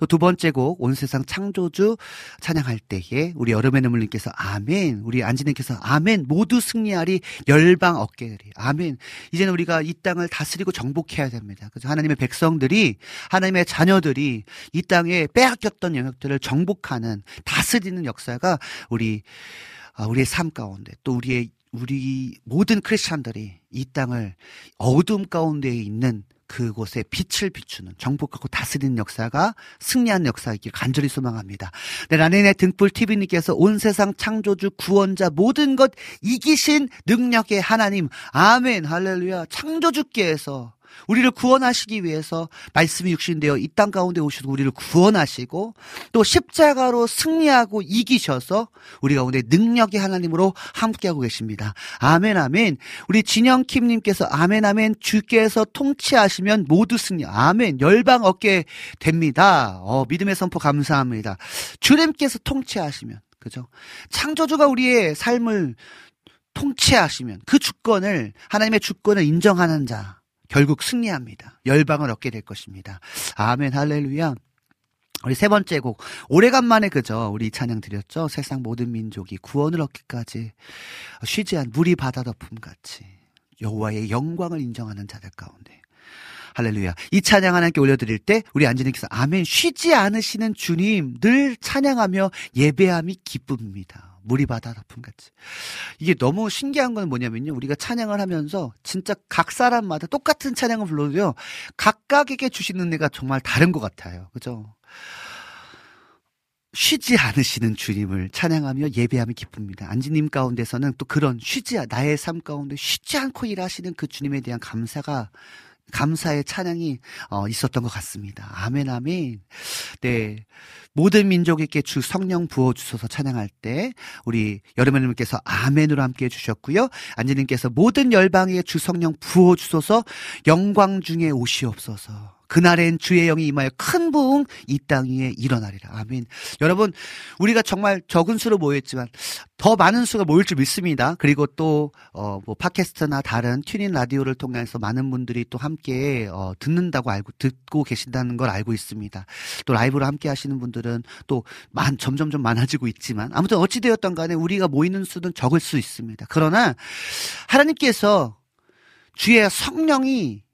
또 두 번째 곡, 온 세상 창조주 찬양할 때에 우리 여름의 눈물님께서 아멘, 우리 안지님께서 아멘, 모두 승리하리 열방 어깨들이 아멘. 이제는 우리가 이 땅을 다스리고 정복해야 됩니다. 그래서 하나님의 백성들이, 하나님의 자녀들이 이 땅에 빼앗겼던 영역들을 정복하는, 다스리는 역사가 우리, 아, 우리의 삶 가운데 또 우리의 우리 모든 크리스찬들이 이 땅을 어둠 가운데 있는 그곳에 빛을 비추는 정복하고 다스리는 역사가 승리한 역사이길 간절히 소망합니다. 네, 라네네 등불 TV님께서 온 세상 창조주 구원자 모든 것 이기신 능력의 하나님. 아멘. 할렐루야. 창조주께서 우리를 구원하시기 위해서 말씀이 육신되어 이 땅 가운데 오셔서 우리를 구원하시고 또 십자가로 승리하고 이기셔서 우리 가운데 능력의 하나님으로 함께하고 계십니다. 아멘 아멘. 우리 진영킴 님께서 아멘 아멘 주께서 통치하시면 모두 승리. 아멘. 열방 얻게 됩니다. 어, 믿음의 선포 감사합니다. 주님께서 통치하시면 그죠? 창조주가 우리의 삶을 통치하시면 그 주권을 하나님의 주권을 인정하는 자 결국 승리합니다. 열방을 얻게 될 것입니다. 아멘 할렐루야. 우리 세 번째 곡 오래간만에 그죠 우리 찬양 드렸죠 세상 모든 민족이 구원을 얻기까지 쉬지 않 물이 바다 덮음 같이 여호와의 영광을 인정하는 자들 가운데 할렐루야. 이 찬양 하나님께 올려드릴 때 우리 안지님께서 아멘 쉬지 않으시는 주님 늘 찬양하며 예배함이 기쁨입니다. 물이 바다 덮음 같이. 이게 너무 신기한 건 뭐냐면요. 우리가 찬양을 하면서 진짜 각 사람마다 똑같은 찬양을 불러도요. 각각에게 주시는 애가 정말 다른 것 같아요. 그죠? 쉬지 않으시는 주님을 찬양하며 예배하며 기쁩니다. 안지님 가운데서는 또 그런 쉬지 나의 삶 가운데 쉬지 않고 일하시는 그 주님에 대한 감사가 감사의 찬양이 어, 있었던 것 같습니다. 아멘, 아멘. 네. 모든 민족에게 주 성령 부어 주셔서 찬양할 때 우리 여름님께서 아멘으로 함께 해주셨고요. 안지님께서 모든 열방에 주 성령 부어 주소서 영광 중에 오시옵소서. 그날엔 주의 영이 임하여 큰 부흥 이 땅 위에 일어나리라. 아멘. 여러분, 우리가 정말 적은 수로 모였지만 더 많은 수가 모일 줄 믿습니다. 그리고 또, 어, 뭐, 팟캐스트나 다른 튜닝 라디오를 통해서 많은 분들이 또 함께, 어, 듣는다고 알고, 듣고 계신다는 걸 알고 있습니다. 또 라이브로 함께 하시는 분들은 또, 만, 점점 좀 많아지고 있지만, 아무튼 어찌되었던 간에 우리가 모이는 수는 적을 수 있습니다. 그러나, 하나님께서 주의 성령이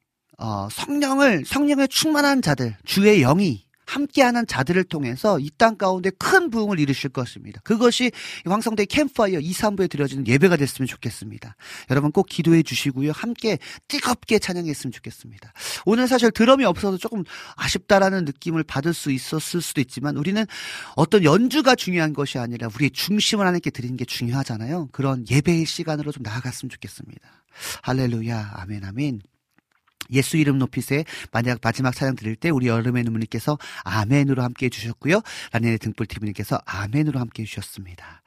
어, 성령을 성령에 충만한 자들, 주의 영이 함께하는 자들을 통해서 이 땅 가운데 큰 부흥을 이루실 것입니다. 그것이 황성대 캠파이어 2, 3부에 드려지는 예배가 됐으면 좋겠습니다. 여러분 꼭 기도해 주시고요. 함께 뜨겁게 찬양했으면 좋겠습니다. 오늘 사실 드럼이 없어서 조금 아쉽다라는 느낌을 받을 수 있었을 수도 있지만 우리는 어떤 연주가 중요한 것이 아니라 우리의 중심을 하나님께 드리는 게 중요하잖아요. 그런 예배의 시간으로 좀 나아갔으면 좋겠습니다. 할렐루야. 아멘, 아멘. 예수 이름 높이세 만약 마지막 찬양 드릴 때 우리 여름의 눈물님께서 아멘으로 함께 해주셨고요. 라네의 등불 TV님께서 아멘으로 함께 해주셨습니다.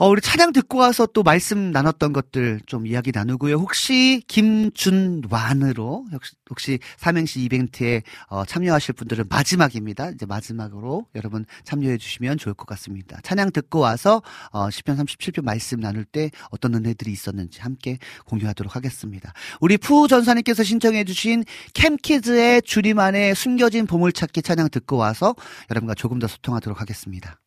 어, 우리 찬양 듣고 와서 또 말씀 나눴던 것들 좀 이야기 나누고요. 혹시 김준완으로 혹시, 혹시 삼행시 이벤트에 어, 참여하실 분들은 마지막입니다. 이제 마지막으로 여러분 참여해 주시면 좋을 것 같습니다. 찬양 듣고 와서 어, 10편 37편 말씀 나눌 때 어떤 은혜들이 있었는지 함께 공유하도록 하겠습니다. 우리 푸 전사님께서 신청해 주신 캠키즈의 주님 안에 숨겨진 보물찾기 찬양 듣고 와서 여러분과 조금 더 소통하도록 하겠습니다.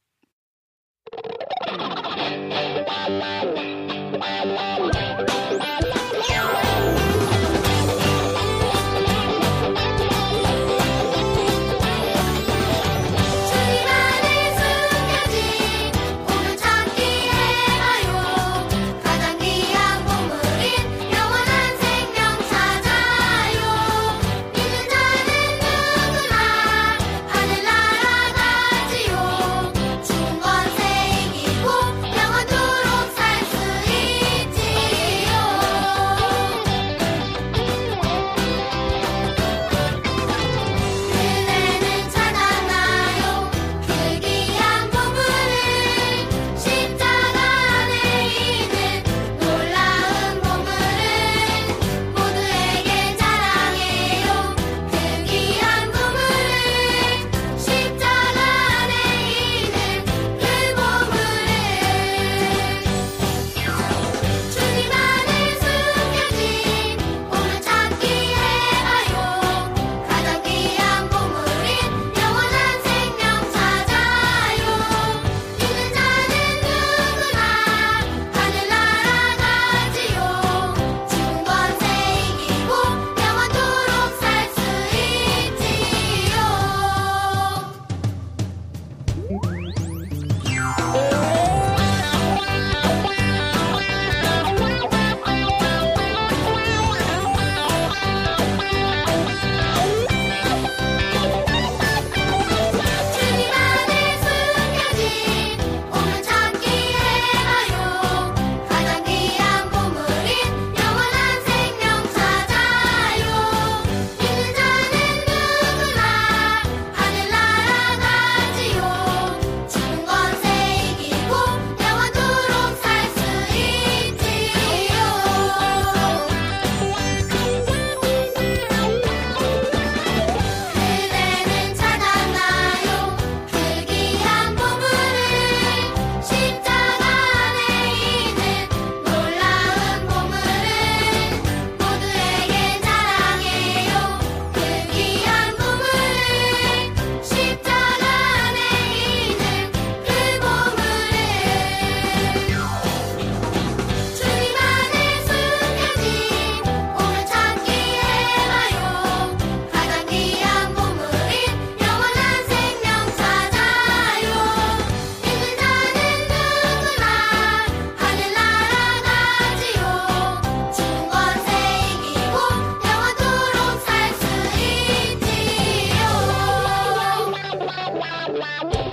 Bye.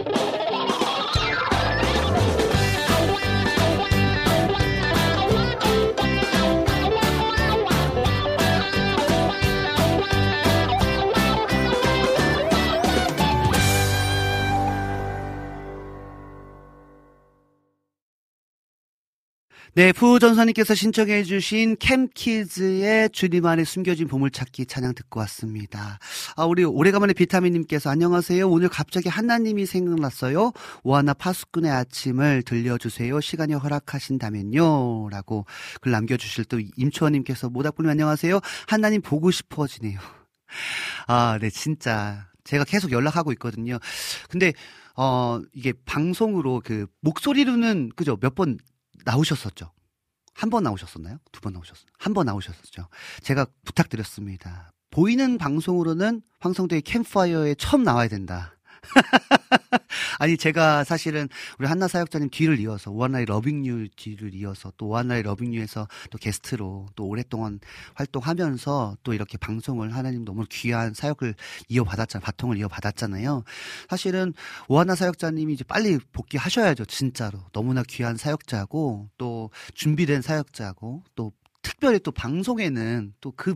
네, 푸전선님께서 신청해 주신 캠키즈의 주님 안에 숨겨진 보물찾기 찬양 듣고 왔습니다. 아, 우리 오래간만에 비타민님께서 안녕하세요. 오늘 갑자기 하나님이 생각났어요. 오하나 파수꾼의 아침을 들려주세요. 시간이 허락하신다면요. 라고 글 남겨주실 또 임초원님께서 모닥불님 안녕하세요. 하나님 보고 싶어지네요. 아, 네, 진짜. 제가 계속 연락하고 있거든요. 근데, 어, 이게 방송으로 그, 목소리로는, 그죠? 몇 번 나오셨었죠? 한 번 나오셨었나요? 두 번 나오셨었나요? 한 번 나오셨었죠? 제가 부탁드렸습니다. 보이는 방송으로는 황성대의 캠파이어에 처음 나와야 된다. 아니 제가 사실은 우리 한나 사역자님 뒤를 이어서 오한나의 러빙유 뒤를 이어서 또 오한나의 러빙유에서 또 게스트로 또 오랫동안 활동하면서 또 이렇게 방송을 하나님 너무 귀한 사역을 이어받았잖아요. 바통을 이어받았잖아요. 사실은 오한나 사역자님이 이제 빨리 복귀하셔야죠. 진짜로 너무나 귀한 사역자고 또 준비된 사역자고 또 특별히 또 방송에는 또 그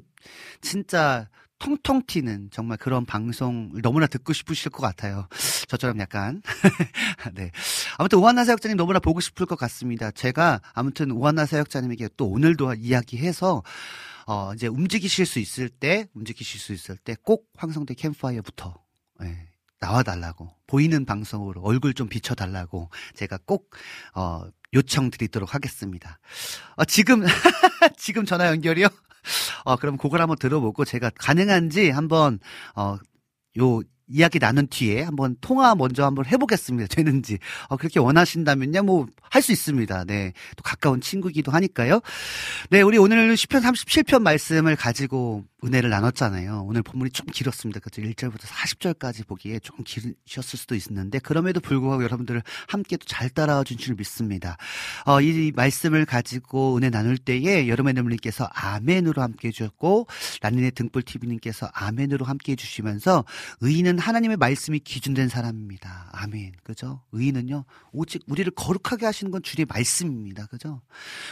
진짜 통통 튀는 정말 그런 방송을 너무나 듣고 싶으실 것 같아요. 저처럼 약간. 네. 아무튼 오한나 사역자님 너무나 보고 싶을 것 같습니다. 제가 아무튼 오한나 사역자님에게 또 오늘도 이야기해서 어, 이제 움직이실 수 있을 때, 움직이실 수 있을 때 꼭 황성대 캠파이어부터, 예, 나와달라고. 보이는 방송으로 얼굴 좀 비춰달라고 제가 꼭, 어, 요청드리도록 하겠습니다. 어, 지금, 지금 전화 연결이요? 어, 그럼 그걸 한번 들어보고 제가 가능한지 한번, 어, 요, 이야기 나눈 뒤에 한번 통화 먼저 한번 해보겠습니다. 되는지. 어, 그렇게 원하신다면요, 뭐, 할 수 있습니다. 네. 또 가까운 친구기도 하니까요. 네, 우리 오늘 10편 37편 말씀을 가지고 은혜를 나눴잖아요. 오늘 본문이 좀 길었습니다. 그죠? 1절부터 40절까지 보기에 좀 길으셨을 수도 있는데, 그럼에도 불구하고 여러분들 함께 또 잘 따라와 준 줄 믿습니다. 어, 이 말씀을 가지고 은혜 나눌 때에 여름의 눈물님께서 아멘으로 함께 해주셨고, 라니네 등불TV님께서 아멘으로 함께 해주시면서, 의인은 하나님의 말씀이 기준된 사람입니다. 아멘. 그죠? 의인은요, 오직 우리를 거룩하게 하시는 건 주의 말씀입니다. 그죠?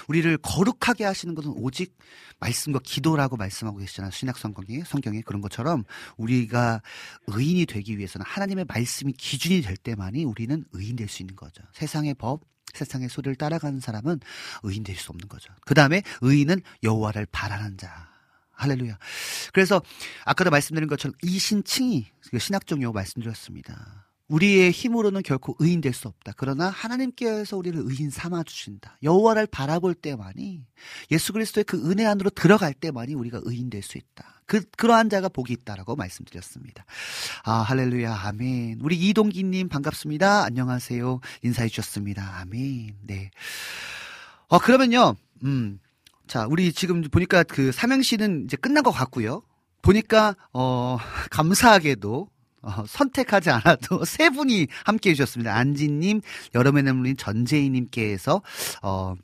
우리를 거룩하게 하시는 것은 오직 말씀과 기도라고 말씀하고 계시잖아요. 신약 성경에, 성경에 그런 것처럼 우리가 의인이 되기 위해서는 하나님의 말씀이 기준이 될 때만이 우리는 의인 될 수 있는 거죠. 세상의 법, 세상의 소리를 따라가는 사람은 의인 될 수 없는 거죠. 그 다음에 의인은 여호와를 바라는 자. 할렐루야. 그래서 아까도 말씀드린 것처럼 이 신칭이 그 신학적 용어 말씀드렸습니다. 우리의 힘으로는 결코 의인 될 수 없다. 그러나 하나님께서 우리를 의인 삼아 주신다. 여호와를 바라볼 때만이 예수 그리스도의 그 은혜 안으로 들어갈 때만이 우리가 의인 될 수 있다. 그 그러한 자가 복이 있다라고 말씀드렸습니다. 아 할렐루야 아멘. 우리 이동기님 반갑습니다. 안녕하세요. 인사해 주셨습니다. 아멘. 네. 어 그러면요. 음. 자, 우리 지금 보니까 그 삼행시는 이제 끝난 것 같고요. 보니까 어 감사하게도 어, 선택하지 않아도 세 분이 함께 해주셨습니다. 안지님, 여름의 눈물인 전재희님께서 어,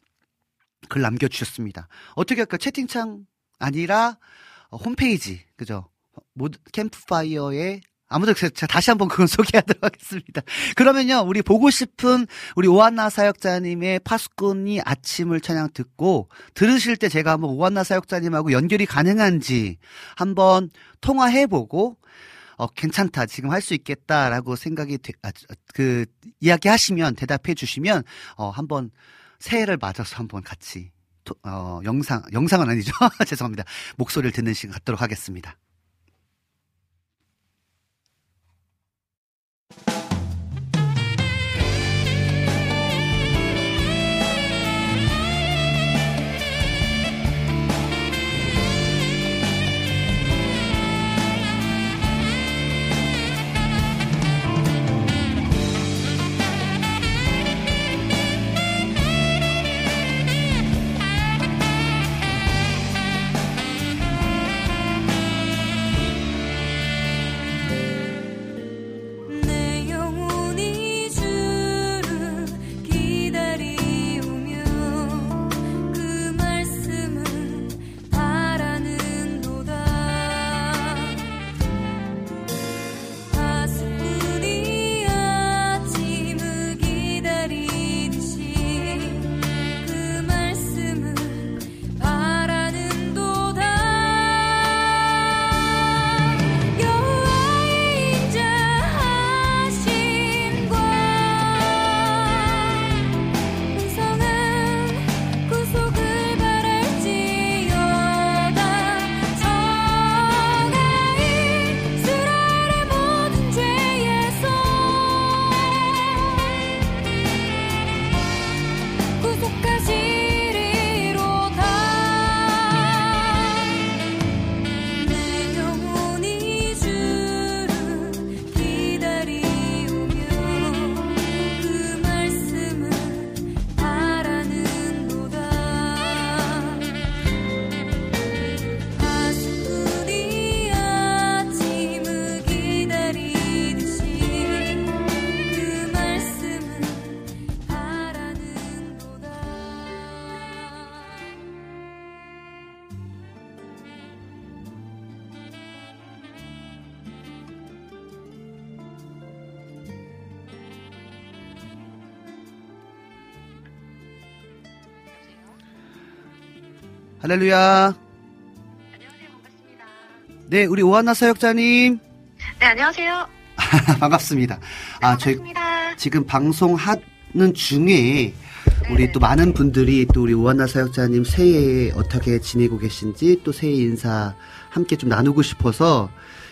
글 남겨주셨습니다. 어떻게 할까? 채팅창 아니라 어, 홈페이지, 그죠? 모두 캠프파이어에 아무튼 제가 다시 한번 그건 소개하도록 하겠습니다. 그러면요, 우리 보고 싶은 우리 오한나 사역자님의 파수꾼이 아침을 찬양 듣고 들으실 때 제가 한번 오한나 사역자님하고 연결이 가능한지 한번 통화해보고 어, 괜찮다. 지금 할 수 있겠다라고 생각이 되, 아, 그 이야기 하시면 대답해 주시면 어, 한번 새해를 맞아서 한번 같이 토, 어, 영상 영상은 아니죠. 죄송합니다. 목소리를 듣는 시간 갖도록 하겠습니다. 할렐루야. 네, 우리 오한나 사역자님. 네, 안녕하세요. 반갑습니다. 아, 저희 반갑습니다. 지금 방송하는 중에 우리 또 많은 분들이 또 우리 오한나 사역자님 새해에 어떻게 지내고 계신지 또 새해 인사 함께 좀 나누고 싶어서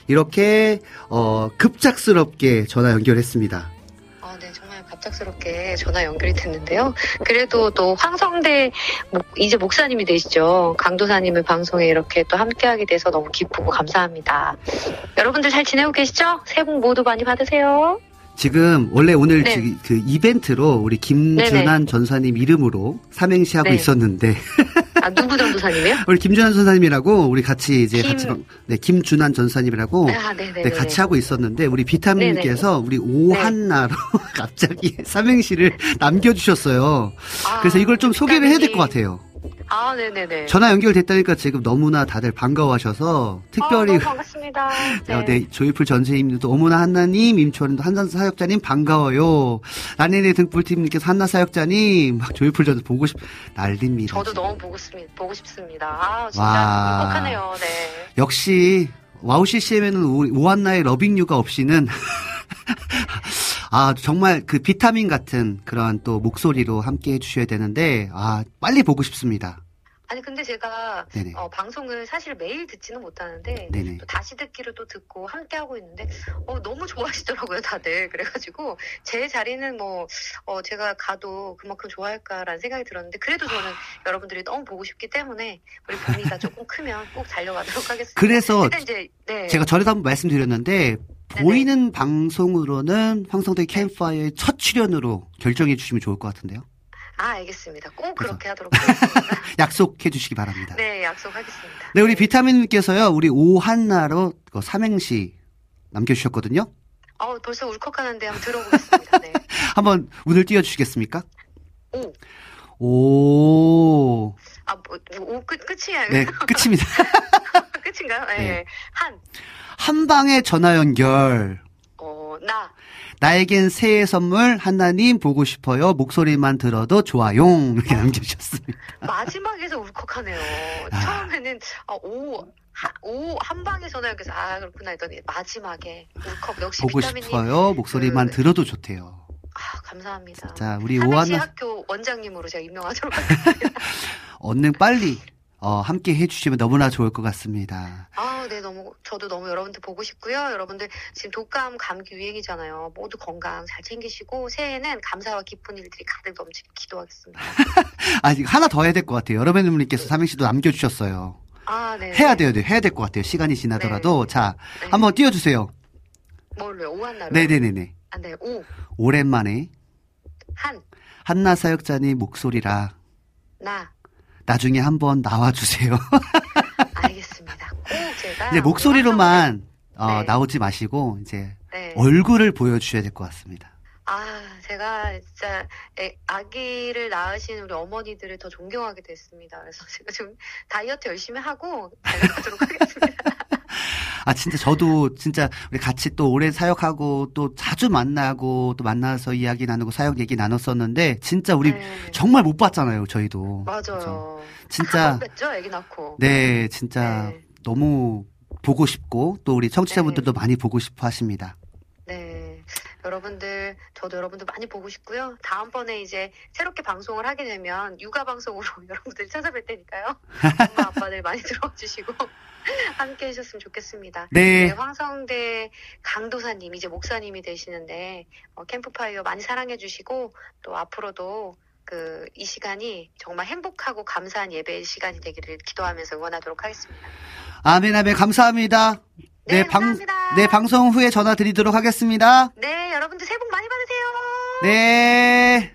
이렇게 어 급작스럽게 전화 연결했습니다. 갑작스럽게 전화 연결이 됐는데요. 그래도 또 황성대 목- 이제 목사님이 되시죠. 강도사님을 방송에 이렇게 또 함께하게 돼서 너무 기쁘고 감사합니다. 여러분들 잘 지내고 계시죠? 새해 복 모두 많이 받으세요. 지금 원래 오늘 네. 지- 그 이벤트로 우리 김준환. 전사님 이름으로 삼행시 하고 네. 있었는데 아, 누구 전도사님이요? 우리 김준환 전사님이라고 우리 같이 이제 김- 같이 방- 네 김준환 전사님이라고 아, 네네네. 네, 같이 하고 있었는데 우리 비타민님께서 우리 오한나로 갑자기 삼행시를 남겨주셨어요. 아, 그래서 이걸 좀 소개를 해야 될 것. 같아요. 아, 네네네. 전화 연결됐다니까 지금 너무나 다들 반가워하셔서 특별히 아, 반갑습니다. 네. 어, 네, 조이풀 전세님도 어머나 한나님, 임초원도 한산 사역자님 반가워요. 라네네 등불팀님께서 한나 사역자님, 막 조이풀 전 보고 싶 난립니다. 저도. 너무 보고 싶습니다. 보고 싶습니다. 아, 진짜 와. 행복하네요. 네. 역시 와우 CCM에는 우리 오한나의 러빙유가 없이는 아 정말 그 비타민 같은 그런 또 목소리로 함께 해주셔야 되는데 아 빨리 보고 싶습니다. 아니 근데 제가. 어, 방송을 사실 매일 듣지는 못하는데 네네. 또 다시 듣기로 또 듣고 함께 하고 있는데 어, 너무 좋아하시더라고요 다들 그래가지고 제 자리는 뭐 어, 제가 가도 그만큼 좋아할까라는 생각이 들었는데 그래도 저는 여러분들이 너무 보고 싶기 때문에 우리 봄이가 조금 크면 꼭 달려가도록 하겠습니다. 그래서 네. 제가 전에도 한번 말씀드렸는데 보이는 방송으로는 황성대 캠파이어의 첫 출연으로 결정해 주시면 좋을 것 같은데요. 아 알겠습니다. 꼭 그렇게 하도록 하겠습니다. 약속해 주시기 바랍니다. 네 약속하겠습니다. 네, 우리 비타민님께서요, 우리 오한나로 그 삼행시 남겨주셨거든요. 어 벌써 울컥하는데 한번 들어보겠습니다. 네. 한번 운을 띄워주시겠습니까? 오. 오, 아, 뭐, 뭐, 오, 끝, 끝이야. 네, 끝입니다. 끝인가요? 네. 네. 한, 한 방에 전화 연결. 어, 나, 나에겐 새해 선물 하나님 보고 싶어요. 목소리만 들어도 좋아요. 이렇게 남겨주셨습니다. 마지막에서 울컥하네요. 아. 처음에는, 아, 오, 하, 오, 한 방에 전화 연결해서, 아, 그렇구나 했더니, 마지막에 울컥. 역시 보고 비타민님. 싶어요. 목소리만 그- 들어도 좋대요. 아, 감사합니다. 자, 우리 오한나 학교 원장님으로 제가 임명하도록 하겠습니다. 얼른 빨리 어, 함께 해주시면 너무나 좋을 것 같습니다. 아, 네, 너무, 저도 너무 여러분들 보고 싶고요. 여러분들 지금 독감, 감기 유행이잖아요. 모두 건강 잘 챙기시고, 새해에는 감사와 기쁜 일들이 가득 넘치길 기도하겠습니다. 아, 하나 더 해야 될 것 같아요. 여러분 님께서 삼행시도 남겨주셨어요. 아, 네. 해야 돼요, 네. 해야 될 것 같아요. 시간이 지나더라도. 자, 네. 한번 띄워주세요. 뭘로요? 오한나로? 네네네네. 아, 네. 오, 오랜만에 한, 한나 사역자님 목소리라 나. 나중에 한번 나와주세요. 알겠습니다. 꼭 제가. 이제 목소리로만 어, 네. 나오지 마시고 이제 네. 얼굴을 보여주셔야 될 것 같습니다. 아, 제가 진짜 애- 아기를 낳으신 우리 어머니들을 더 존경하게 됐습니다. 그래서 제가 좀 다이어트 열심히 하고 달려가도록 하겠습니다. 아 진짜 저도 진짜 우리 같이 또 오래 사역하고 또 자주 만나고 또 만나서 이야기 나누고 사역 얘기 나눴었는데 진짜 우리 네. 정말 못 봤잖아요 저희도 맞아요. 진짜 한번 뵀죠? 아기 낳고. 네 진짜 네. 너무 보고 싶고 또 우리 청취자분들도 많이 보고 싶어 하십니다. 네. 여러분들, 저도 여러분들 많이 보고 싶고요. 다음번에 이제 새롭게 방송을 하게 되면 육아 방송으로 여러분들 찾아뵐 테니까요. 엄마, 아빠들 많이 들어와 주시고 함께 해주셨으면 좋겠습니다. 네. 황성대 강도사님, 이제 목사님이 되시는데, 어, 캠프파이어 많이 사랑해 주시고, 또 앞으로도 그, 이 시간이 정말 행복하고 감사한 예배의 시간이 되기를 기도하면서 응원하도록 하겠습니다. 아멘 아멘 감사합니다. 네, 방, 감사합니다. 네 방송 후에 전화 드리도록 하겠습니다. 네, 여러분들 새해 복 많이 받으세요! 네.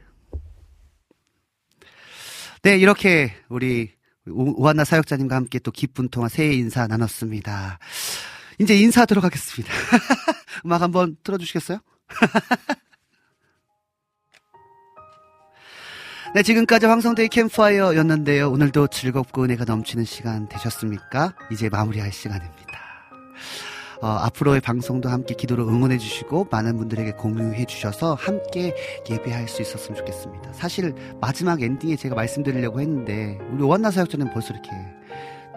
네, 이렇게 우리 오- 오한나 사역자님과 함께 또 기쁜 통화 새해 인사 나눴습니다. 이제 인사하도록 하겠습니다. 음악 한번 틀어주시겠어요? 네, 지금까지 황성대의 캠파이어였는데요. 오늘도 즐겁고 은혜가 넘치는 시간 되셨습니까? 이제 마무리할 시간입니다. 어, 앞으로의 방송도 함께 기도로 응원해 주시고 많은 분들에게 공유해 주셔서 함께 예배할 수 있었으면 좋겠습니다. 사실 마지막 엔딩에 제가 말씀드리려고 했는데 우리 오한나 사역자는 벌써 이렇게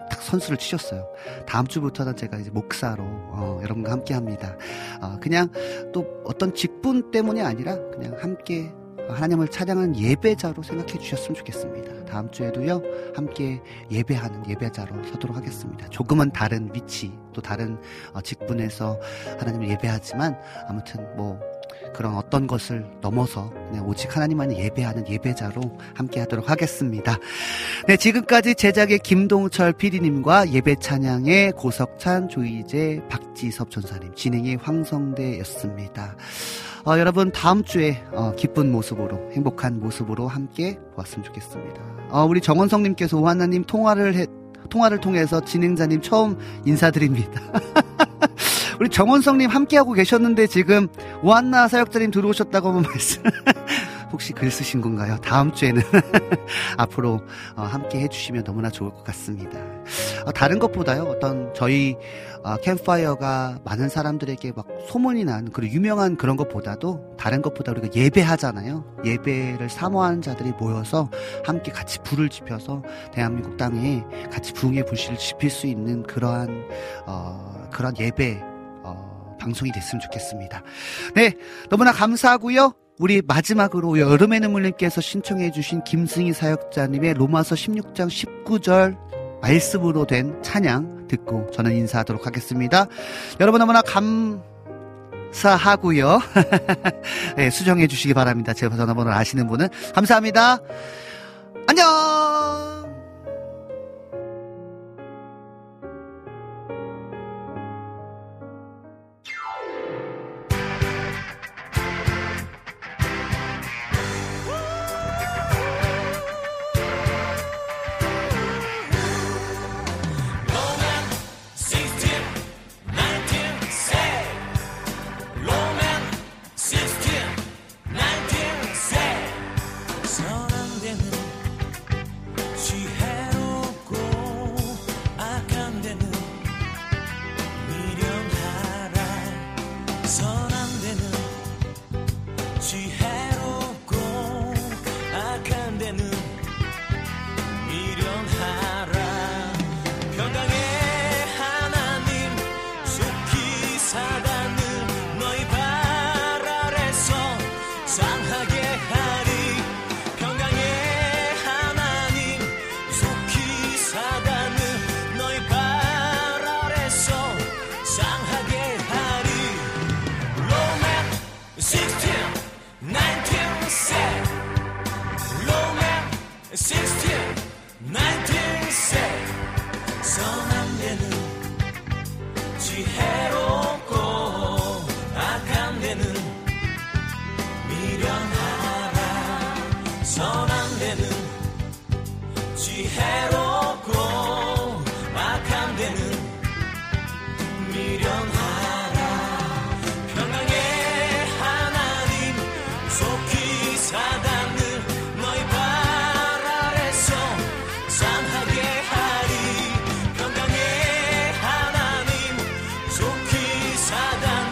딱 선수를 치셨어요. 다음 주부터는 제가 이제 목사로 어, 여러분과 함께 합니다. 어, 그냥 또 어떤 직분 때문이 아니라 그냥 함께 하나님을 찬양하는 예배자로 생각해 주셨으면 좋겠습니다. 다음 주에도요, 함께 예배하는 예배자로 서도록 하겠습니다. 조금은 다른 위치, 또 다른 어, 직분에서 하나님을 예배하지만, 아무튼 뭐, 그런 어떤 것을 넘어서 오직 하나님만을 예배하는 예배자로 함께 하도록 하겠습니다. 네, 지금까지 제작의 김동철 PD님과 예배 찬양의 고석찬, 조이재, 박지섭 전사님, 진행의 황성대였습니다. 어, 여러분 다음 주에 어, 기쁜 모습으로 행복한 모습으로 함께 보았으면 좋겠습니다. 어, 우리 정원성님께서 오하나님 통화를 해, 통화를 통해서 진행자님 처음 인사드립니다. 우리 정원성님 함께하고 계셨는데 지금 오한나 사역자님 들어오셨다고 말씀. 혹시 글 쓰신 건가요? 다음 주에는 앞으로 어, 함께 해주시면 너무나 좋을 것 같습니다. 어, 다른 것보다요, 어떤 저희 어, 캠파이어가 많은 사람들에게 막 소문이 난 그런 유명한 그런 것보다도 다른 것보다 우리가 예배하잖아요. 예배를 사모하는 자들이 모여서 함께 같이 불을 지펴서 대한민국 땅에 같이 부흥의 불씨를 지필 수 있는 그러한 어, 그런 예배 어, 방송이 됐으면 좋겠습니다. 네, 너무나 감사하고요. 우리 마지막으로 여름의 눈물님께서 신청해 주신 김승희 사역자님의 로마서 16장 19절 말씀으로 된 찬양 듣고 저는 인사하도록 하겠습니다. 여러분 너무나 감사하고요. 네, 수정해 주시기 바랍니다. 제 전화번호를 아시는 분은 감사합니다. 안녕!